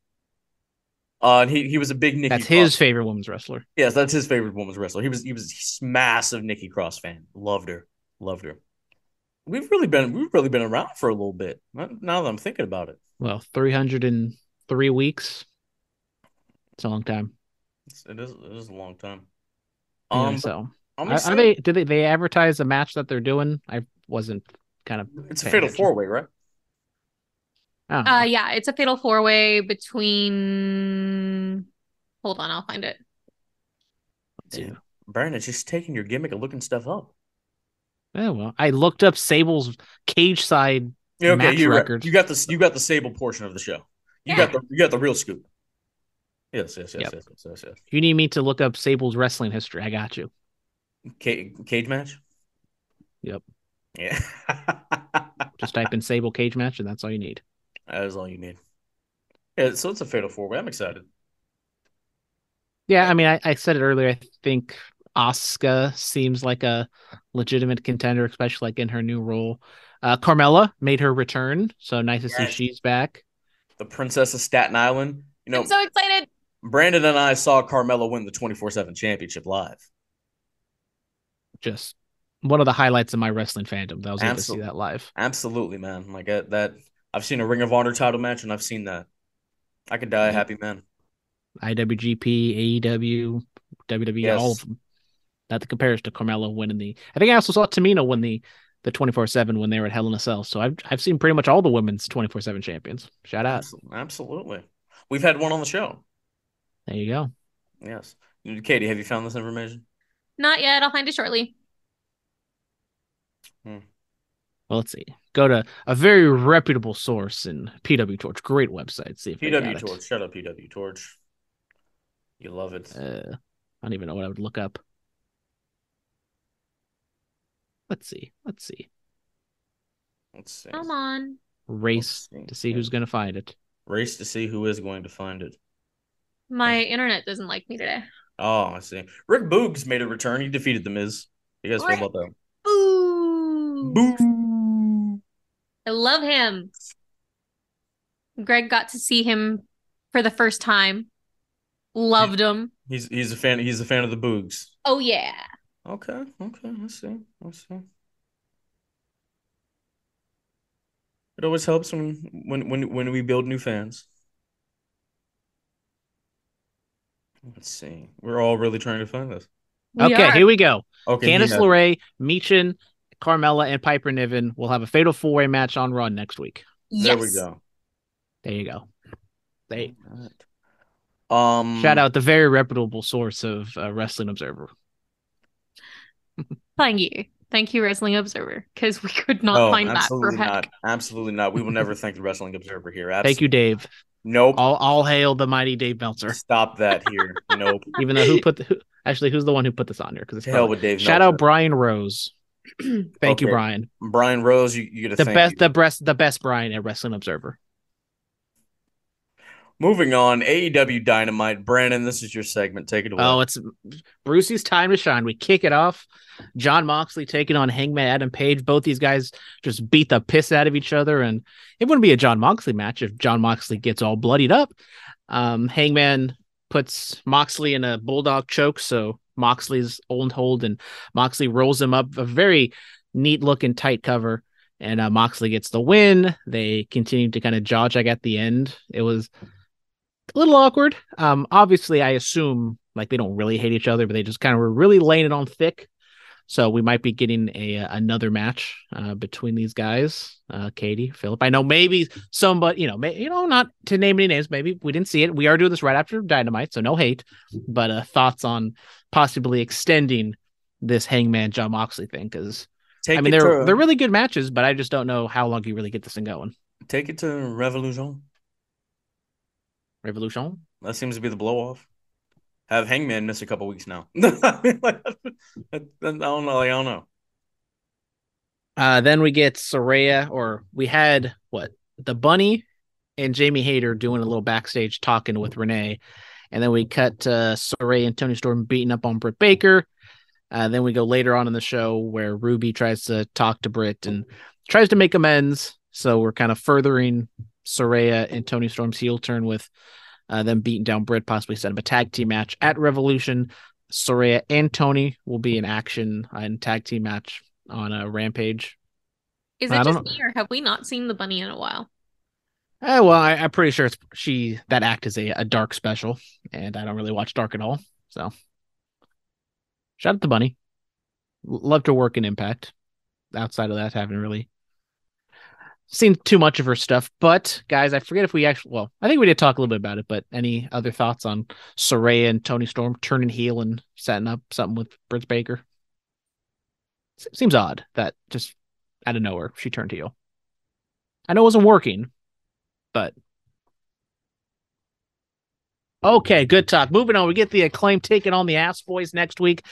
Uh, and he he was a big Nikki. That's Cross his favorite women's wrestler. Yes, that's his favorite women's wrestler. He was he was a massive Nikki Cross fan. Loved her. Loved her. We've really been we've really been around for a little bit. Now that I'm thinking about it. Well, three hundred and three weeks. It's a long time. It's, it is it is a long time. Yeah, Um so I'm are, are they? Did they? They advertise a match that they're doing? I wasn't kind of. it's a fatal four way, right? I. Uh yeah, it's a fatal four way between hold on, I'll find it. Yeah. Brandon's just taking your gimmick and looking stuff up. Yeah, well, I looked up Sable's cage side. Yeah, okay, Match you record. you got the you got the Sable portion of the show. You Yeah. got the you got the real scoop. Yes, yes, yes, Yep. yes, yes, yes, yes. You need me to look up Sable's wrestling history. I got you. Ca- cage match. Yep. Yeah. Just type in Sable cage match, and that's all you need. that is all you need. Yeah, so it's a fatal four way. I'm excited. Yeah, I mean, I, I said it earlier. I think Asuka seems like a legitimate contender, especially like in her new role. Uh, Carmella made her return, so nice to see she's back. The Princess of Staten Island. You know, I'm so excited. Brandon and I saw Carmella win the 24 7 championship live. Just one of the highlights of my wrestling fandom. That I was able to see Absolutely. that live. Absolutely, man. Like uh, that. I've seen a Ring of Honor title match and I've seen that. I could die a happy man. IWGP, AEW, WWE, Yes. all of them. That compares to Carmella winning the. I think I also saw Tamina win the the twenty four seven when they were at Hell in a Cell. So I've I've seen pretty much all the women's twenty four seven champions. Shout out. Absolutely. We've had one on the show. There you go. Yes. Katie, have you found this information? Not yet. I'll find it shortly. Well, let's see. Go to a very reputable source in PW Torch. Great website. See if they got PW it. Torch. Shut up, PW Torch. You love it. Uh, I don't even know what I would look up. Let's see. Let's see. Let's see. Come on. Race see. to see who's going to find it. Race to see who is going to find it. My internet doesn't like me today. Oh, I see. Rick Boogs made a return. He defeated The Miz. You guys feel about that? Boo. Boo. I love him. Greg got to see him for the first time. Loved him. He's he's a fan. He's a fan of the Boogs. Oh yeah. Okay. Okay. I see. I see. It always helps when when when when we build new fans. Let's see. We're all really trying to find this. We okay, are. here we go. Okay. he Candice has it. LeRae, Michin, Carmella, and Piper Niven will have a fatal four way match on Run next week. Yes. There we go. There you go. They Alright. Um. shout out the very reputable source of uh, Wrestling Observer. Thank you. Thank you, Wrestling Observer, because we could not No, find that for absolutely heck. not. Absolutely not. We will never thank the Wrestling Observer here. Thank you, Dave. Nope. All all hail the mighty Dave Meltzer. Stop that here. Nope. Even though who put the, who, actually who's the one who put this on here? Because it's hell with Dave. shout Meltzer. out Bryan Rose. Thank you, Bryan. Bryan Rose. You, you get a The thank best, you. the best, the best Bryan at Wrestling Observer. Moving on, AEW Dynamite. Brandon, this is your segment. Take it away. Oh, it's Brucey's time to shine. We kick it off. Jon Moxley taking on Hangman Adam Page. Both these guys just beat the piss out of each other, and it wouldn't be a Jon Moxley match if Jon Moxley gets all bloodied up. Um, Hangman puts Moxley in a bulldog choke, so Moxley's old hold, and Moxley rolls him up a very neat looking tight cover, and uh, Moxley gets the win. They continue to kind of jaw at the end. It was a little awkward. Um, obviously, I assume like they don't really hate each other, but they just kind of were really laying it on thick. So we might be getting a another match uh, between these guys, uh, Katie, Philip. I know maybe somebody, you know, may, you know, not to name any names. Maybe we didn't see it. We are doing this right after Dynamite, so no hate. But uh, thoughts on possibly extending this Hangman Jon Moxley thing? Because I mean, they're to, they're really good matches, but I just don't know how long you really get this thing going. take it to Revolution. Revolution. That seems to be the blow off. Have Hangman miss a couple weeks now. I, like, I don't know. Like, I don't know. Uh, then we get Saraya, or we had what the bunny and Jamie Hayter doing a little backstage talking with Renee, and then we cut uh, Saraya and Toni Storm beating up on Britt Baker. Uh, then we go later on in the show where Ruby tries to talk to Britt and tries to make amends. So we're kind of furthering Saraya and Toni Storm's heel turn with uh, them beating down Britt, possibly set up a tag team match at Revolution. Saraya and Toni will be in action in tag team match on a Rampage. Is it just me or have we not seen the bunny in a while? Eh, well, I, I'm pretty sure it's she that act is a, a dark special, and I don't really watch Dark at all. So shout out to Bunny. Love to work in Impact. Outside of that, haven't really seen too much of her stuff. But guys, I forget if we actually well, I think we did talk a little bit about it, but any other thoughts on Saraya and Toni Storm turning heel and setting up something with Britt Baker? Seems odd that just out of nowhere she turned heel. I know it wasn't working, but okay, good talk. Moving on, we get the acclaim taking on the Ass Boys next week.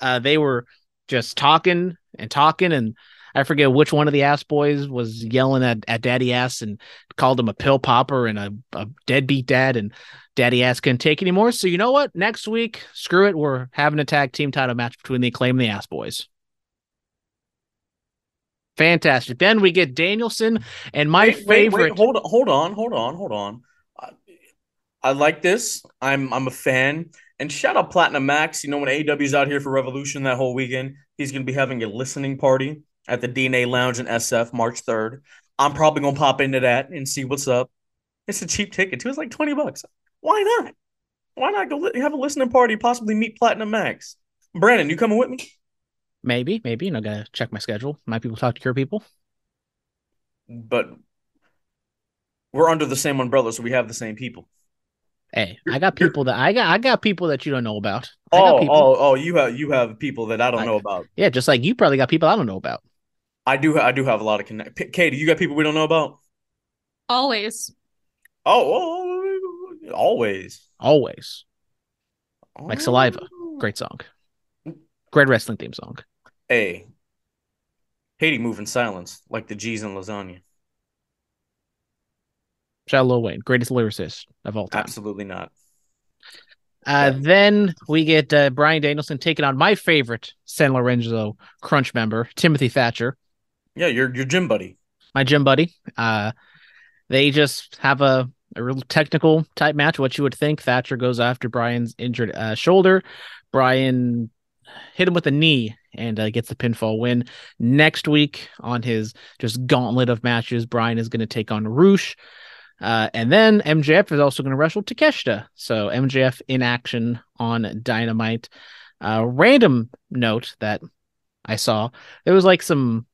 Uh, they were just talking and talking, and I forget which one of the Ass Boys was yelling at, at Daddy Ass and called him a pill popper and a, a deadbeat dad, and Daddy Ass couldn't take anymore. So you know what? Next week, screw it, we're having a tag team title match between the acclaim and the Ass Boys. Fantastic. Then we get Danielson and my Wait, wait, favorite. wait, hold on, hold on, hold on, hold on. I, I like this. I'm I'm a fan. And shout out Platinum Max. You know when AEW's out here for Revolution that whole weekend, he's gonna be having a listening party at the DNA Lounge in SF March 3rd. I'm probably gonna pop into that and see what's up. It's a cheap ticket too. It's like 20 bucks. Why not? Why not go li- have a listening party, possibly meet Platinum Max? Brandon, you coming with me? Maybe, maybe. You know, gotta check my schedule. Might people talk to your people. But we're under the same umbrella, so we have the same people. Hey, I got people that I got. I got people that you don't know about. I got Oh, people. oh, oh! You have you have people that I don't I- know about. Yeah, just like you probably got people I don't know about. I do. I do have a lot of connect. P- Katie, you got people we don't know about. Always. Oh, oh, always. Always. Like Saliva. Oh. Great song. Great wrestling theme song. Hey, Katie, move in silence like the G's in lasagna. Shout out Lil Wayne, greatest lyricist of all time. Absolutely not. Uh, then we get uh, Bryan Danielson taking on my favorite San Lorenzo Crunch member, Timothy Thatcher, Yeah, your your gym buddy. my gym buddy. Uh, they just have a, a real technical type match. What you would think. Thatcher goes after Bryan's injured uh, shoulder. Bryan hit him with a knee and uh, gets the pinfall win. Next week on his just gauntlet of matches, Bryan is going to take on Rush. Uh, and then MJF is also going to wrestle Takeshita. So MJF in action on Dynamite. Uh, random note that I saw there was like some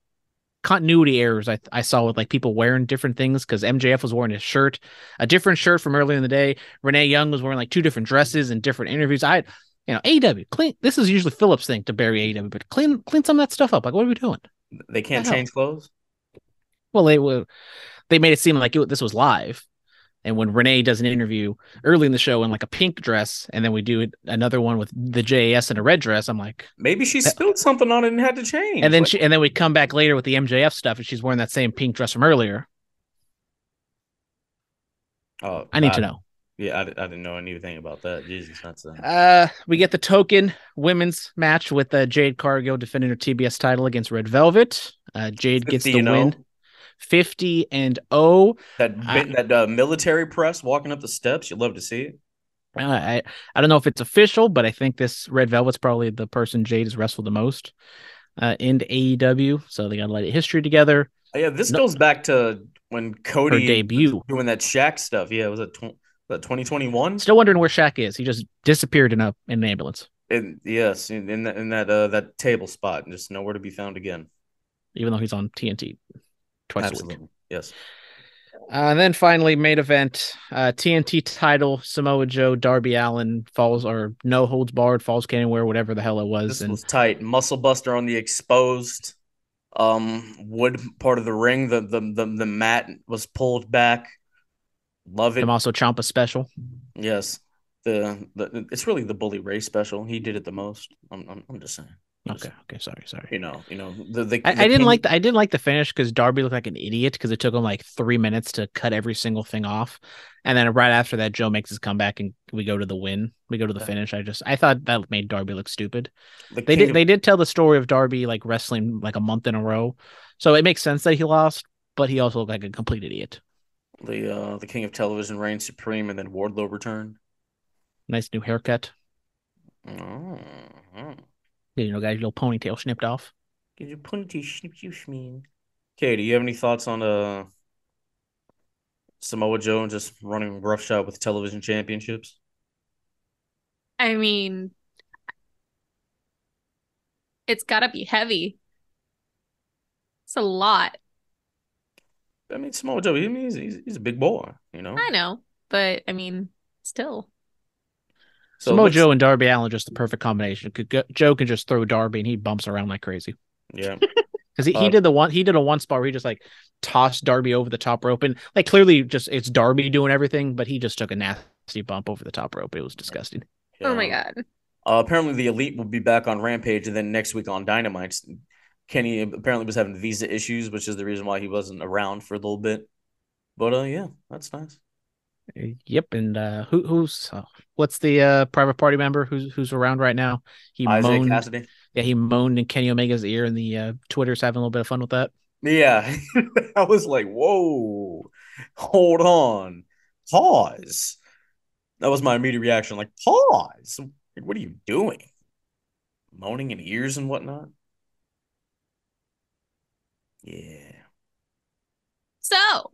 continuity errors I, I saw with like people wearing different things because MJF was wearing a shirt, a different shirt from earlier in the day. Renee Young was wearing like two different dresses in different interviews. I, you know, AEW clean. This is usually Phillips' thing to bury AEW, but clean clean some of that stuff up. Like, what are we doing? They can't change clothes. Well, they were they made it seem like it, this was live. And when Renee does an interview early in the show in like a pink dress, and then we do another one with the JAS in a red dress, I'm like, Maybe she spilled something on it and had to change. and then Like, she, and then we come back later with the MJF stuff, and she's wearing that same pink dress from earlier. oh, I need to know. Yeah, I, I didn't know anything about that. Jesus, that's uh, Uh, we get the token women's match with uh, Jade Cargill defending her TBS title against Red Velvet. Uh, Jade gets the win, fifty and oh. that I- that uh, military press walking up the steps. you'd love to see it. Uh, I I don't know if it's official, but I think this Red Velvet's probably the person Jade has wrestled the most uh, in AEW. So they got a lot of history together. Oh, yeah, this No- goes back to when Her Cody debut. doing that Shaq stuff. Yeah, was it was that 2021? Still wondering where Shaq is. He just disappeared in a in an ambulance, In, yes, in, in that in that uh, that table spot, and just nowhere to be found again. even though he's on TNT twice a week. Yes. Uh, and then finally, main event, uh, TNT title, Samoa Joe, Darby Allin falls or no holds barred, falls can anywhere, whatever the hell it was. This and was tight. Muscle Buster on the exposed um wood part of the ring. The the the, the mat was pulled back. Love it. I'm also Ciampa special. Yes. The, the it's really the Bully Ray special. He did it the most. I'm I'm, I'm just saying. Just, Okay, okay, sorry, sorry. You know, you know the the, I, the I didn't king- like the I didn't like the finish because Darby looked like an idiot because it took him like three minutes to cut every single thing off, and then right after that, Joe makes his comeback and we go to the win. We go to the Yeah. finish. I just I thought that made Darby look stupid. the They did of- they did tell the story of Darby like wrestling like a month in a row, so it makes sense that he lost, but he also looked like a complete idiot. the uh the king of television reigns supreme, and then Wardlow returned. Nice new haircut. Oh, You know, guys, little ponytail snipped off. Get your ponytail snip you schmeen. Okay, do you have any thoughts on uh Samoa Joe and just running roughshod with television championships? I mean, it's got to be heavy. It's a lot. I mean, Samoa Joe, I mean, he's, he's, he's a big boy, you know. I know, but I mean, still. So Samoa let's- Joe and Darby Allin are just the perfect combination. Could go, Joe can just throw Darby and he bumps around like crazy. Yeah, Because he, he Uh, did the one he did a one spot where he just like tossed Darby over the top rope and like clearly just it's Darby doing everything, but he just took a nasty bump over the top rope. It was disgusting. Oh my god. Uh, apparently, the Elite will be back on Rampage, and then next week on Dynamite. Kenny apparently was having visa issues, which is the reason why he wasn't around for a little bit. But uh, yeah, that's nice. Yep, and uh who who's uh, what's the uh private party member who's who's around right now? He Isaiah moaned Kassidy. yeah, he moaned in Kenny Omega's ear and the uh Twitter's having a little bit of fun with that. Yeah, I was like, whoa, hold on, pause. That was my immediate reaction, like pause. Like, What are you doing? Moaning in ears and whatnot. Yeah. So,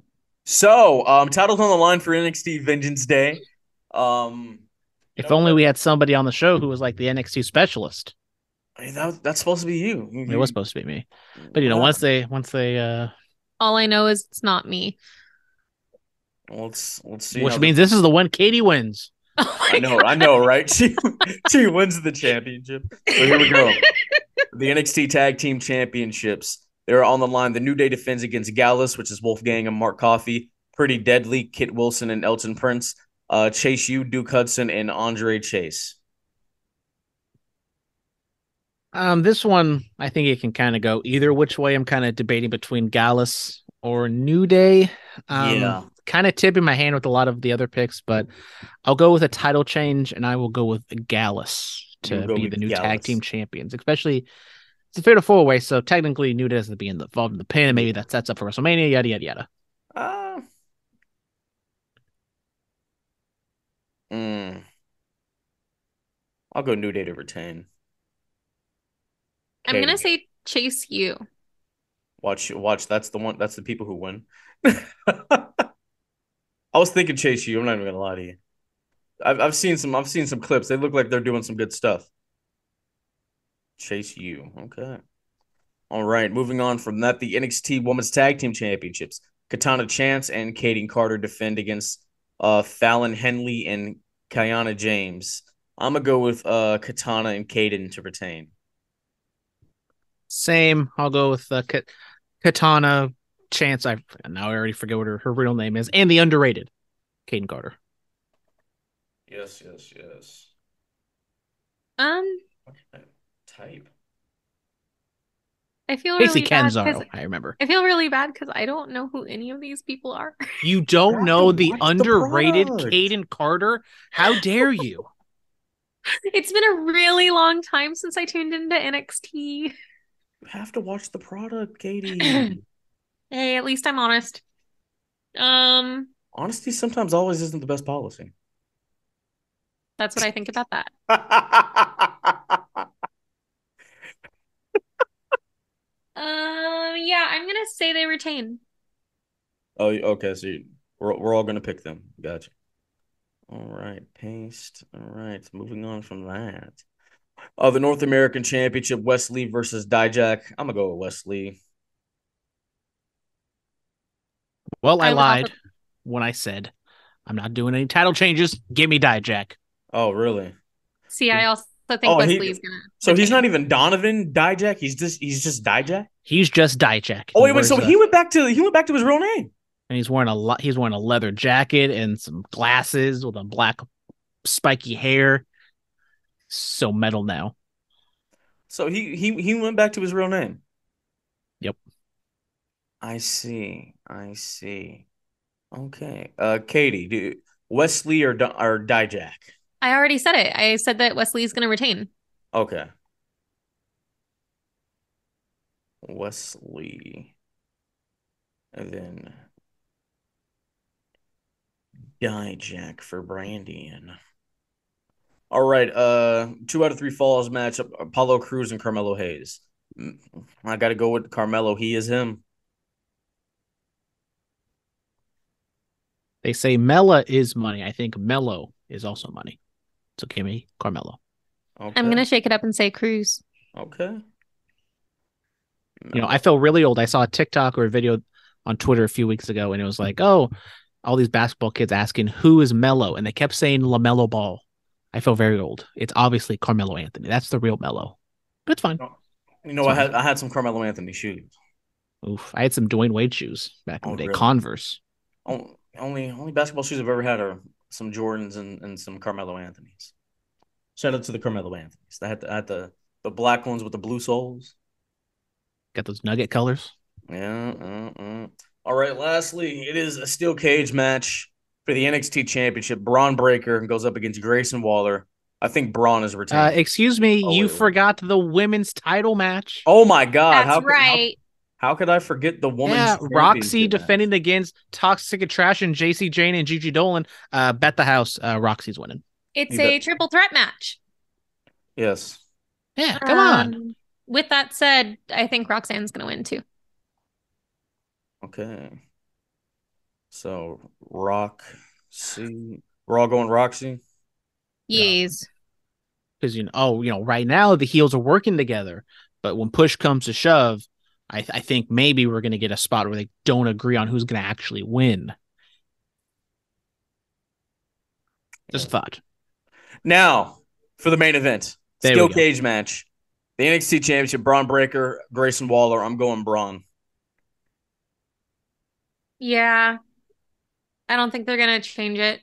So, um, titles on the line for NXT Vengeance Day. Um, you If know, only we had somebody on the show who was like the NXT specialist. Hey, that, that's supposed to be you. You- It was supposed to be me. But you know, Well, once they once they uh all I know is it's not me. let's let's see. which how means this is the one Katie wins. Oh I know, I know, right? She she wins the championship. So here we go. The NXT Tag Team Championships. They're on the line. The New Day defends against Gallus, which is Wolfgang and Mark Coffey. Pretty Deadly, Kit Wilson and Elton Prince. Uh, Chase U, Duke Hudson, and Andre Chase. Um, this one I think it can kind of go either which way. I'm kind of debating between Gallus or New Day. Um, Yeah. kind of tipping my hand with a lot of the other picks, but I'll go with a title change and I will go with Gallus to be the new Gallus. tag team champions, especially it's a fatal four way, so technically New Day doesn't be involved in the pin, and maybe that sets up for WrestleMania, yada yada yada. Uh, mm, I'll go New Day to retain. I'm gonna say Chase U. Watch, watch. That's the one. That's the people who win. I was thinking Chase U. I'm not even gonna lie to you. I've I've seen some. I've seen some clips. They look like they're doing some good stuff. Chase U. Okay. All right. Moving on from that, the NXT Women's Tag Team Championships. Katana Chance and Katie Carter defend against uh Fallon Henley and Kiana James. I'm gonna go with uh Katana and Kayden to retain. Same. I'll go with uh, Ka- Katana Chance. I now I already forget what her, her real name is, and the underrated Kayden Carter. Yes, yes, yes. Um, Type. I feel Casey really bad 'cause- Canzaro, I remember. I feel really bad because I don't know who any of these people are. You don't have know the watch the underrated product. Kayden Carter? How dare you? it's been a really long time since I tuned into NXT. You have to watch the product, Katie. Hey, at least I'm honest. Um, Honesty sometimes always isn't the best policy. that's what I think about that. Um, yeah, I'm gonna say they retain. Oh, okay. So you, we're we're all gonna pick them. Gotcha. All right, paste. All right, moving on from that. Uh, the North American Championship, Wes Lee versus Dijak. I'm gonna go with Wes Lee. Well, I, I would also- lied when I said I'm not doing any title changes. Give me Dijak. Oh, really? See, I also think Oh, he- Wes Lee's gonna. So he's retain. not even Donovan Dijak. He's just he's just Dijak. He's just Dijak. Oh wait, wait. So a- he went back to he went back to his real name. and he's wearing a lot. He's wearing a leather jacket and some glasses with a black spiky hair. So metal now. So he he he went back to his real name. Yep. I see. I see. Okay. Uh, Katie, do Wes Lee or Di- or Dijak? I already said it. I said that Wes Lee's gonna retain. Okay. Wes Lee. And then Jack for Brandian. All right, uh two out of three falls match Apollo Crews and Carmelo Hayes. Mm, I gotta go with Carmelo. He is him. They say Mela is money. I think Melo is also money. So give me Carmelo. Okay. I'm gonna shake it up and say Crews. Okay. You know, I feel really old. I saw a TikTok or a video on Twitter a few weeks ago, and it was like, oh, all these basketball kids asking who is Melo, and they kept saying Lamelo Ball. I feel very old. It's obviously Carmelo Anthony. That's the real Melo. But it's fine. You know, I had I had some Carmelo Anthony shoes. Oof. I had some Dwyane Wade shoes back in Oh, the day. really? Converse. Only only only basketball shoes I've ever had are some Jordans and, and some Carmelo Anthony's. Shout out to the Carmelo Anthony's. They had the, had the the black ones with the blue soles. Got those nugget colors. Yeah. uh, uh. All right. Lastly, it is a steel cage match for the NXT Championship. Bron Breakker goes up against Grayson Waller. I think Bron is Uh, retained. excuse me, Oh, you wait, wait. forgot the women's title match. oh my God! That's how could- how- right. How, could I forget the woman? yeah, Roxy championship match? defending against Toxic Attraction, Jacy Jayne, and Gigi Dolan. Uh, bet the house, uh, Roxy's winning. It's You a bet. triple threat match. Yes. Yeah, come on. Um, With that said, I think Roxanne's gonna win too. Okay. So Roxy, we're all going Roxy. Yes. because you know, oh, you know, right now the heels are working together, but when push comes to shove, I, I think maybe we're going to get a spot where they don't agree on who's going to actually win. Just a thought. Now for the main event, There steel cage match, the NXT Championship. Bron Breakker, Grayson Waller. I'm going Bron. Yeah. I don't think they're gonna change it.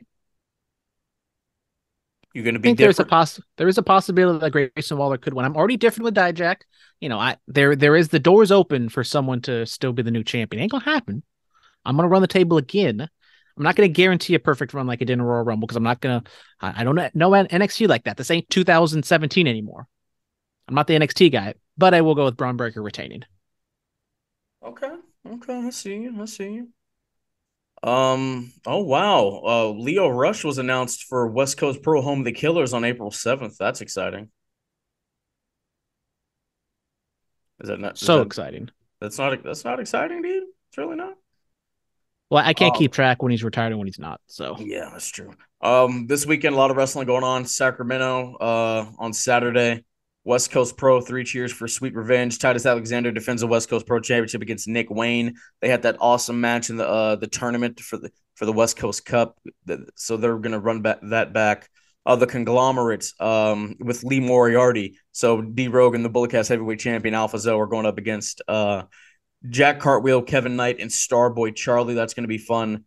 You're going to I be think there's a different. poss there is a possibility that Grayson Waller could win. I'm already different with Dijak. You know, I there there is the doors open for someone to still be the new champion. Ain't gonna happen. I'm gonna run the table again. I'm not gonna guarantee a perfect run like I did in Royal Rumble because I'm not gonna. I, I don't know NXT like that. This ain't 2017 anymore. I'm not the NXT guy, but I will go with Bron Breakker retaining. Okay. Okay. I see you. I see you. Um. Oh wow. Uh, Lio Rush was announced for West Coast Pro Home the Killers on April seventh. That's exciting. Is that not is So that- exciting. That's not. That's not exciting dude. It's really not. Well, I can't Oh. keep track when he's retired and when he's not. So Yeah, that's true. Um, this weekend a lot of wrestling going on. Sacramento, uh, on Saturday. West Coast Pro, three cheers for Sweet Revenge. Titus Alexander defends the West Coast Pro Championship against Nick Wayne. They had that awesome match in the uh the tournament for the for the West Coast Cup. So they're gonna run back that back. Uh, the conglomerates um with Lee Moriarty. So D Rogan, the Bulletcast heavyweight champion, Alpha Zoe are going up against uh Jack Cartwheel, Kevin Knight, and Starboy Charlie. That's gonna be fun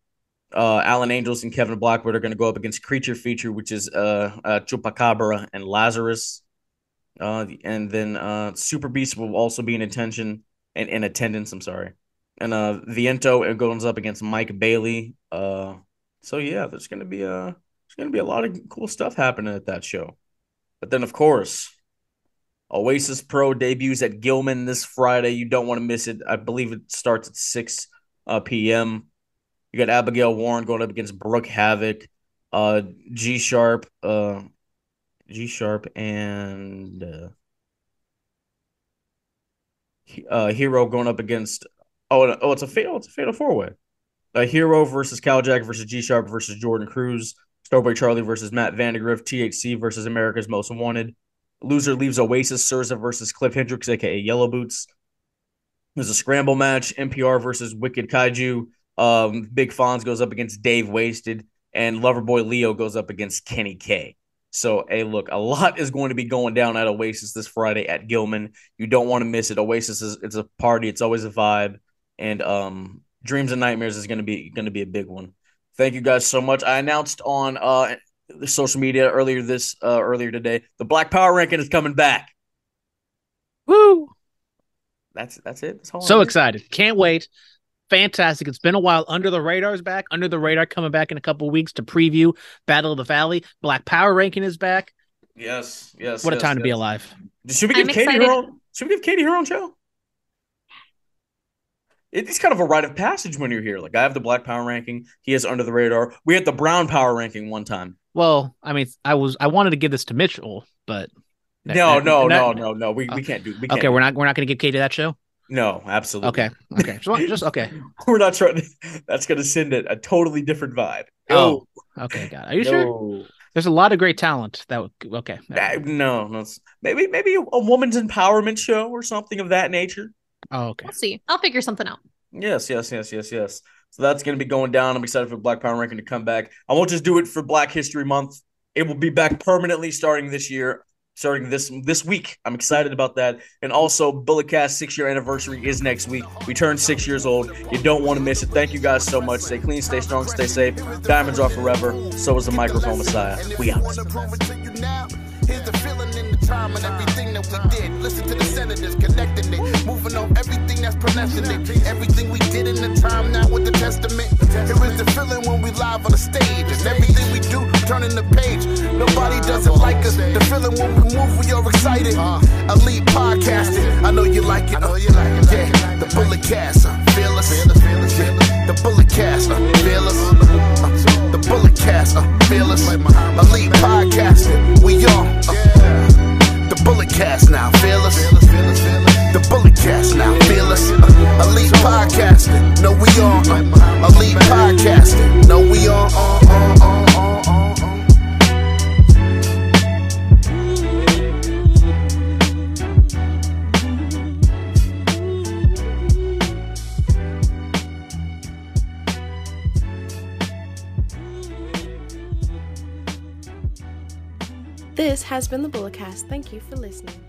uh, Alan Angels and Kevin Blackwood are going to go up against Creature Feature, which is uh, uh, Chupacabra and Lazarus. Uh, and then uh, Super Beast will also be in attention. and in attendance. I'm sorry. And uh, Viento goes up against Mike Bailey. Uh, so yeah, there's gonna be a there's gonna be a lot of cool stuff happening at that show. But then, of course, Oasis Pro debuts at Gilman this Friday. You don't want to miss it. I believe it starts at 6 uh, p.m. You got Abigail Warren going up against Brooke Havoc, uh, G Sharp, uh, G Sharp, and uh, uh, Hero going up against. Oh, oh, it's a fatal. It's a fatal four way. A Hero versus Cal Jack versus G Sharp versus Jordan Cruz. Stowboy Charlie versus Matt Vandagriff. THC versus America's Most Wanted. Loser leaves Oasis Surza versus Cliff Hendricks, aka Yellow Boots. There's a scramble match. NPR versus Wicked Kaiju. Um, Big Fonz goes up against Dave Wasted, and Loverboy Leo goes up against Kenny K. So, hey, look, a lot is going to be going down at Oasis this Friday at Gilman. You don't want to miss it. Oasis is it's a party. It's always a vibe, and um, Dreams and Nightmares is going to be going to be a big one. Thank you guys so much. I announced on uh the social media earlier this uh earlier today the Black Power ranking is coming back. Woo! That's that's it. That's all I So need. excited. Can't wait. Fantastic. It's been a while. Under the Radar's back. Under the Radar coming back in a couple weeks to preview Battle of the Valley. Black Power ranking is back. Yes, yes. What a yes, time to be alive. Should we give I'm Katie excited. her own? Should we give Katie her own show? It's kind of a rite of passage when you're here. Like I have the Black Power ranking. He has Under the Radar. We had the Brown Power ranking one time. Well, I mean, I was I wanted to give this to Mitchell, but No, that- no, that- no, no, no. We, we can't do. We can't Okay, we're not we're not going to give Katie that show. No, absolutely. Okay, okay, just, just okay. We're not trying. To, that's going to send it a totally different vibe. Oh, Okay, got it. Are you sure? There's a lot of great talent. That would, okay. Ah, No, no. Maybe maybe a woman's empowerment show or something of that nature. Oh, okay. We'll see. I'll figure something out. Yes, yes, yes, yes, yes. So that's going to be going down. I'm excited for Black Power Ranking to come back. I won't just do it for Black History Month. It will be back permanently starting this year, starting this this week. I'm excited about that. And also, Bulletcast six year anniversary is next week. We turn six years old. You don't want to miss it. Thank you guys so much. Stay clean, stay strong, stay safe. Diamonds are forever. So is the microphone Messiah. We out. Connecting it, moving on everything that's pronouncing it. Everything we did in the time now with the testament. Here is the feeling when we live on the stage. And everything we do, turning the page. Nobody doesn't like us. The feeling when we move, we are excited. Elite podcasting. I know you like it. I know you like it. Yeah, the bullet cast. Uh, fearless. Yeah, the bullet cast. Uh, fearless. Uh, the bullet cast. Uh, fearless. Elite podcasting. We are. Uh, bullet cast now. Fearless. The bullet cast now. Fearless. Uh, elite podcasting. No, we are. Uh, elite podcasting. No, we are. Uh, uh, uh, uh, uh, This has been the Bulletcast. Thank you for listening.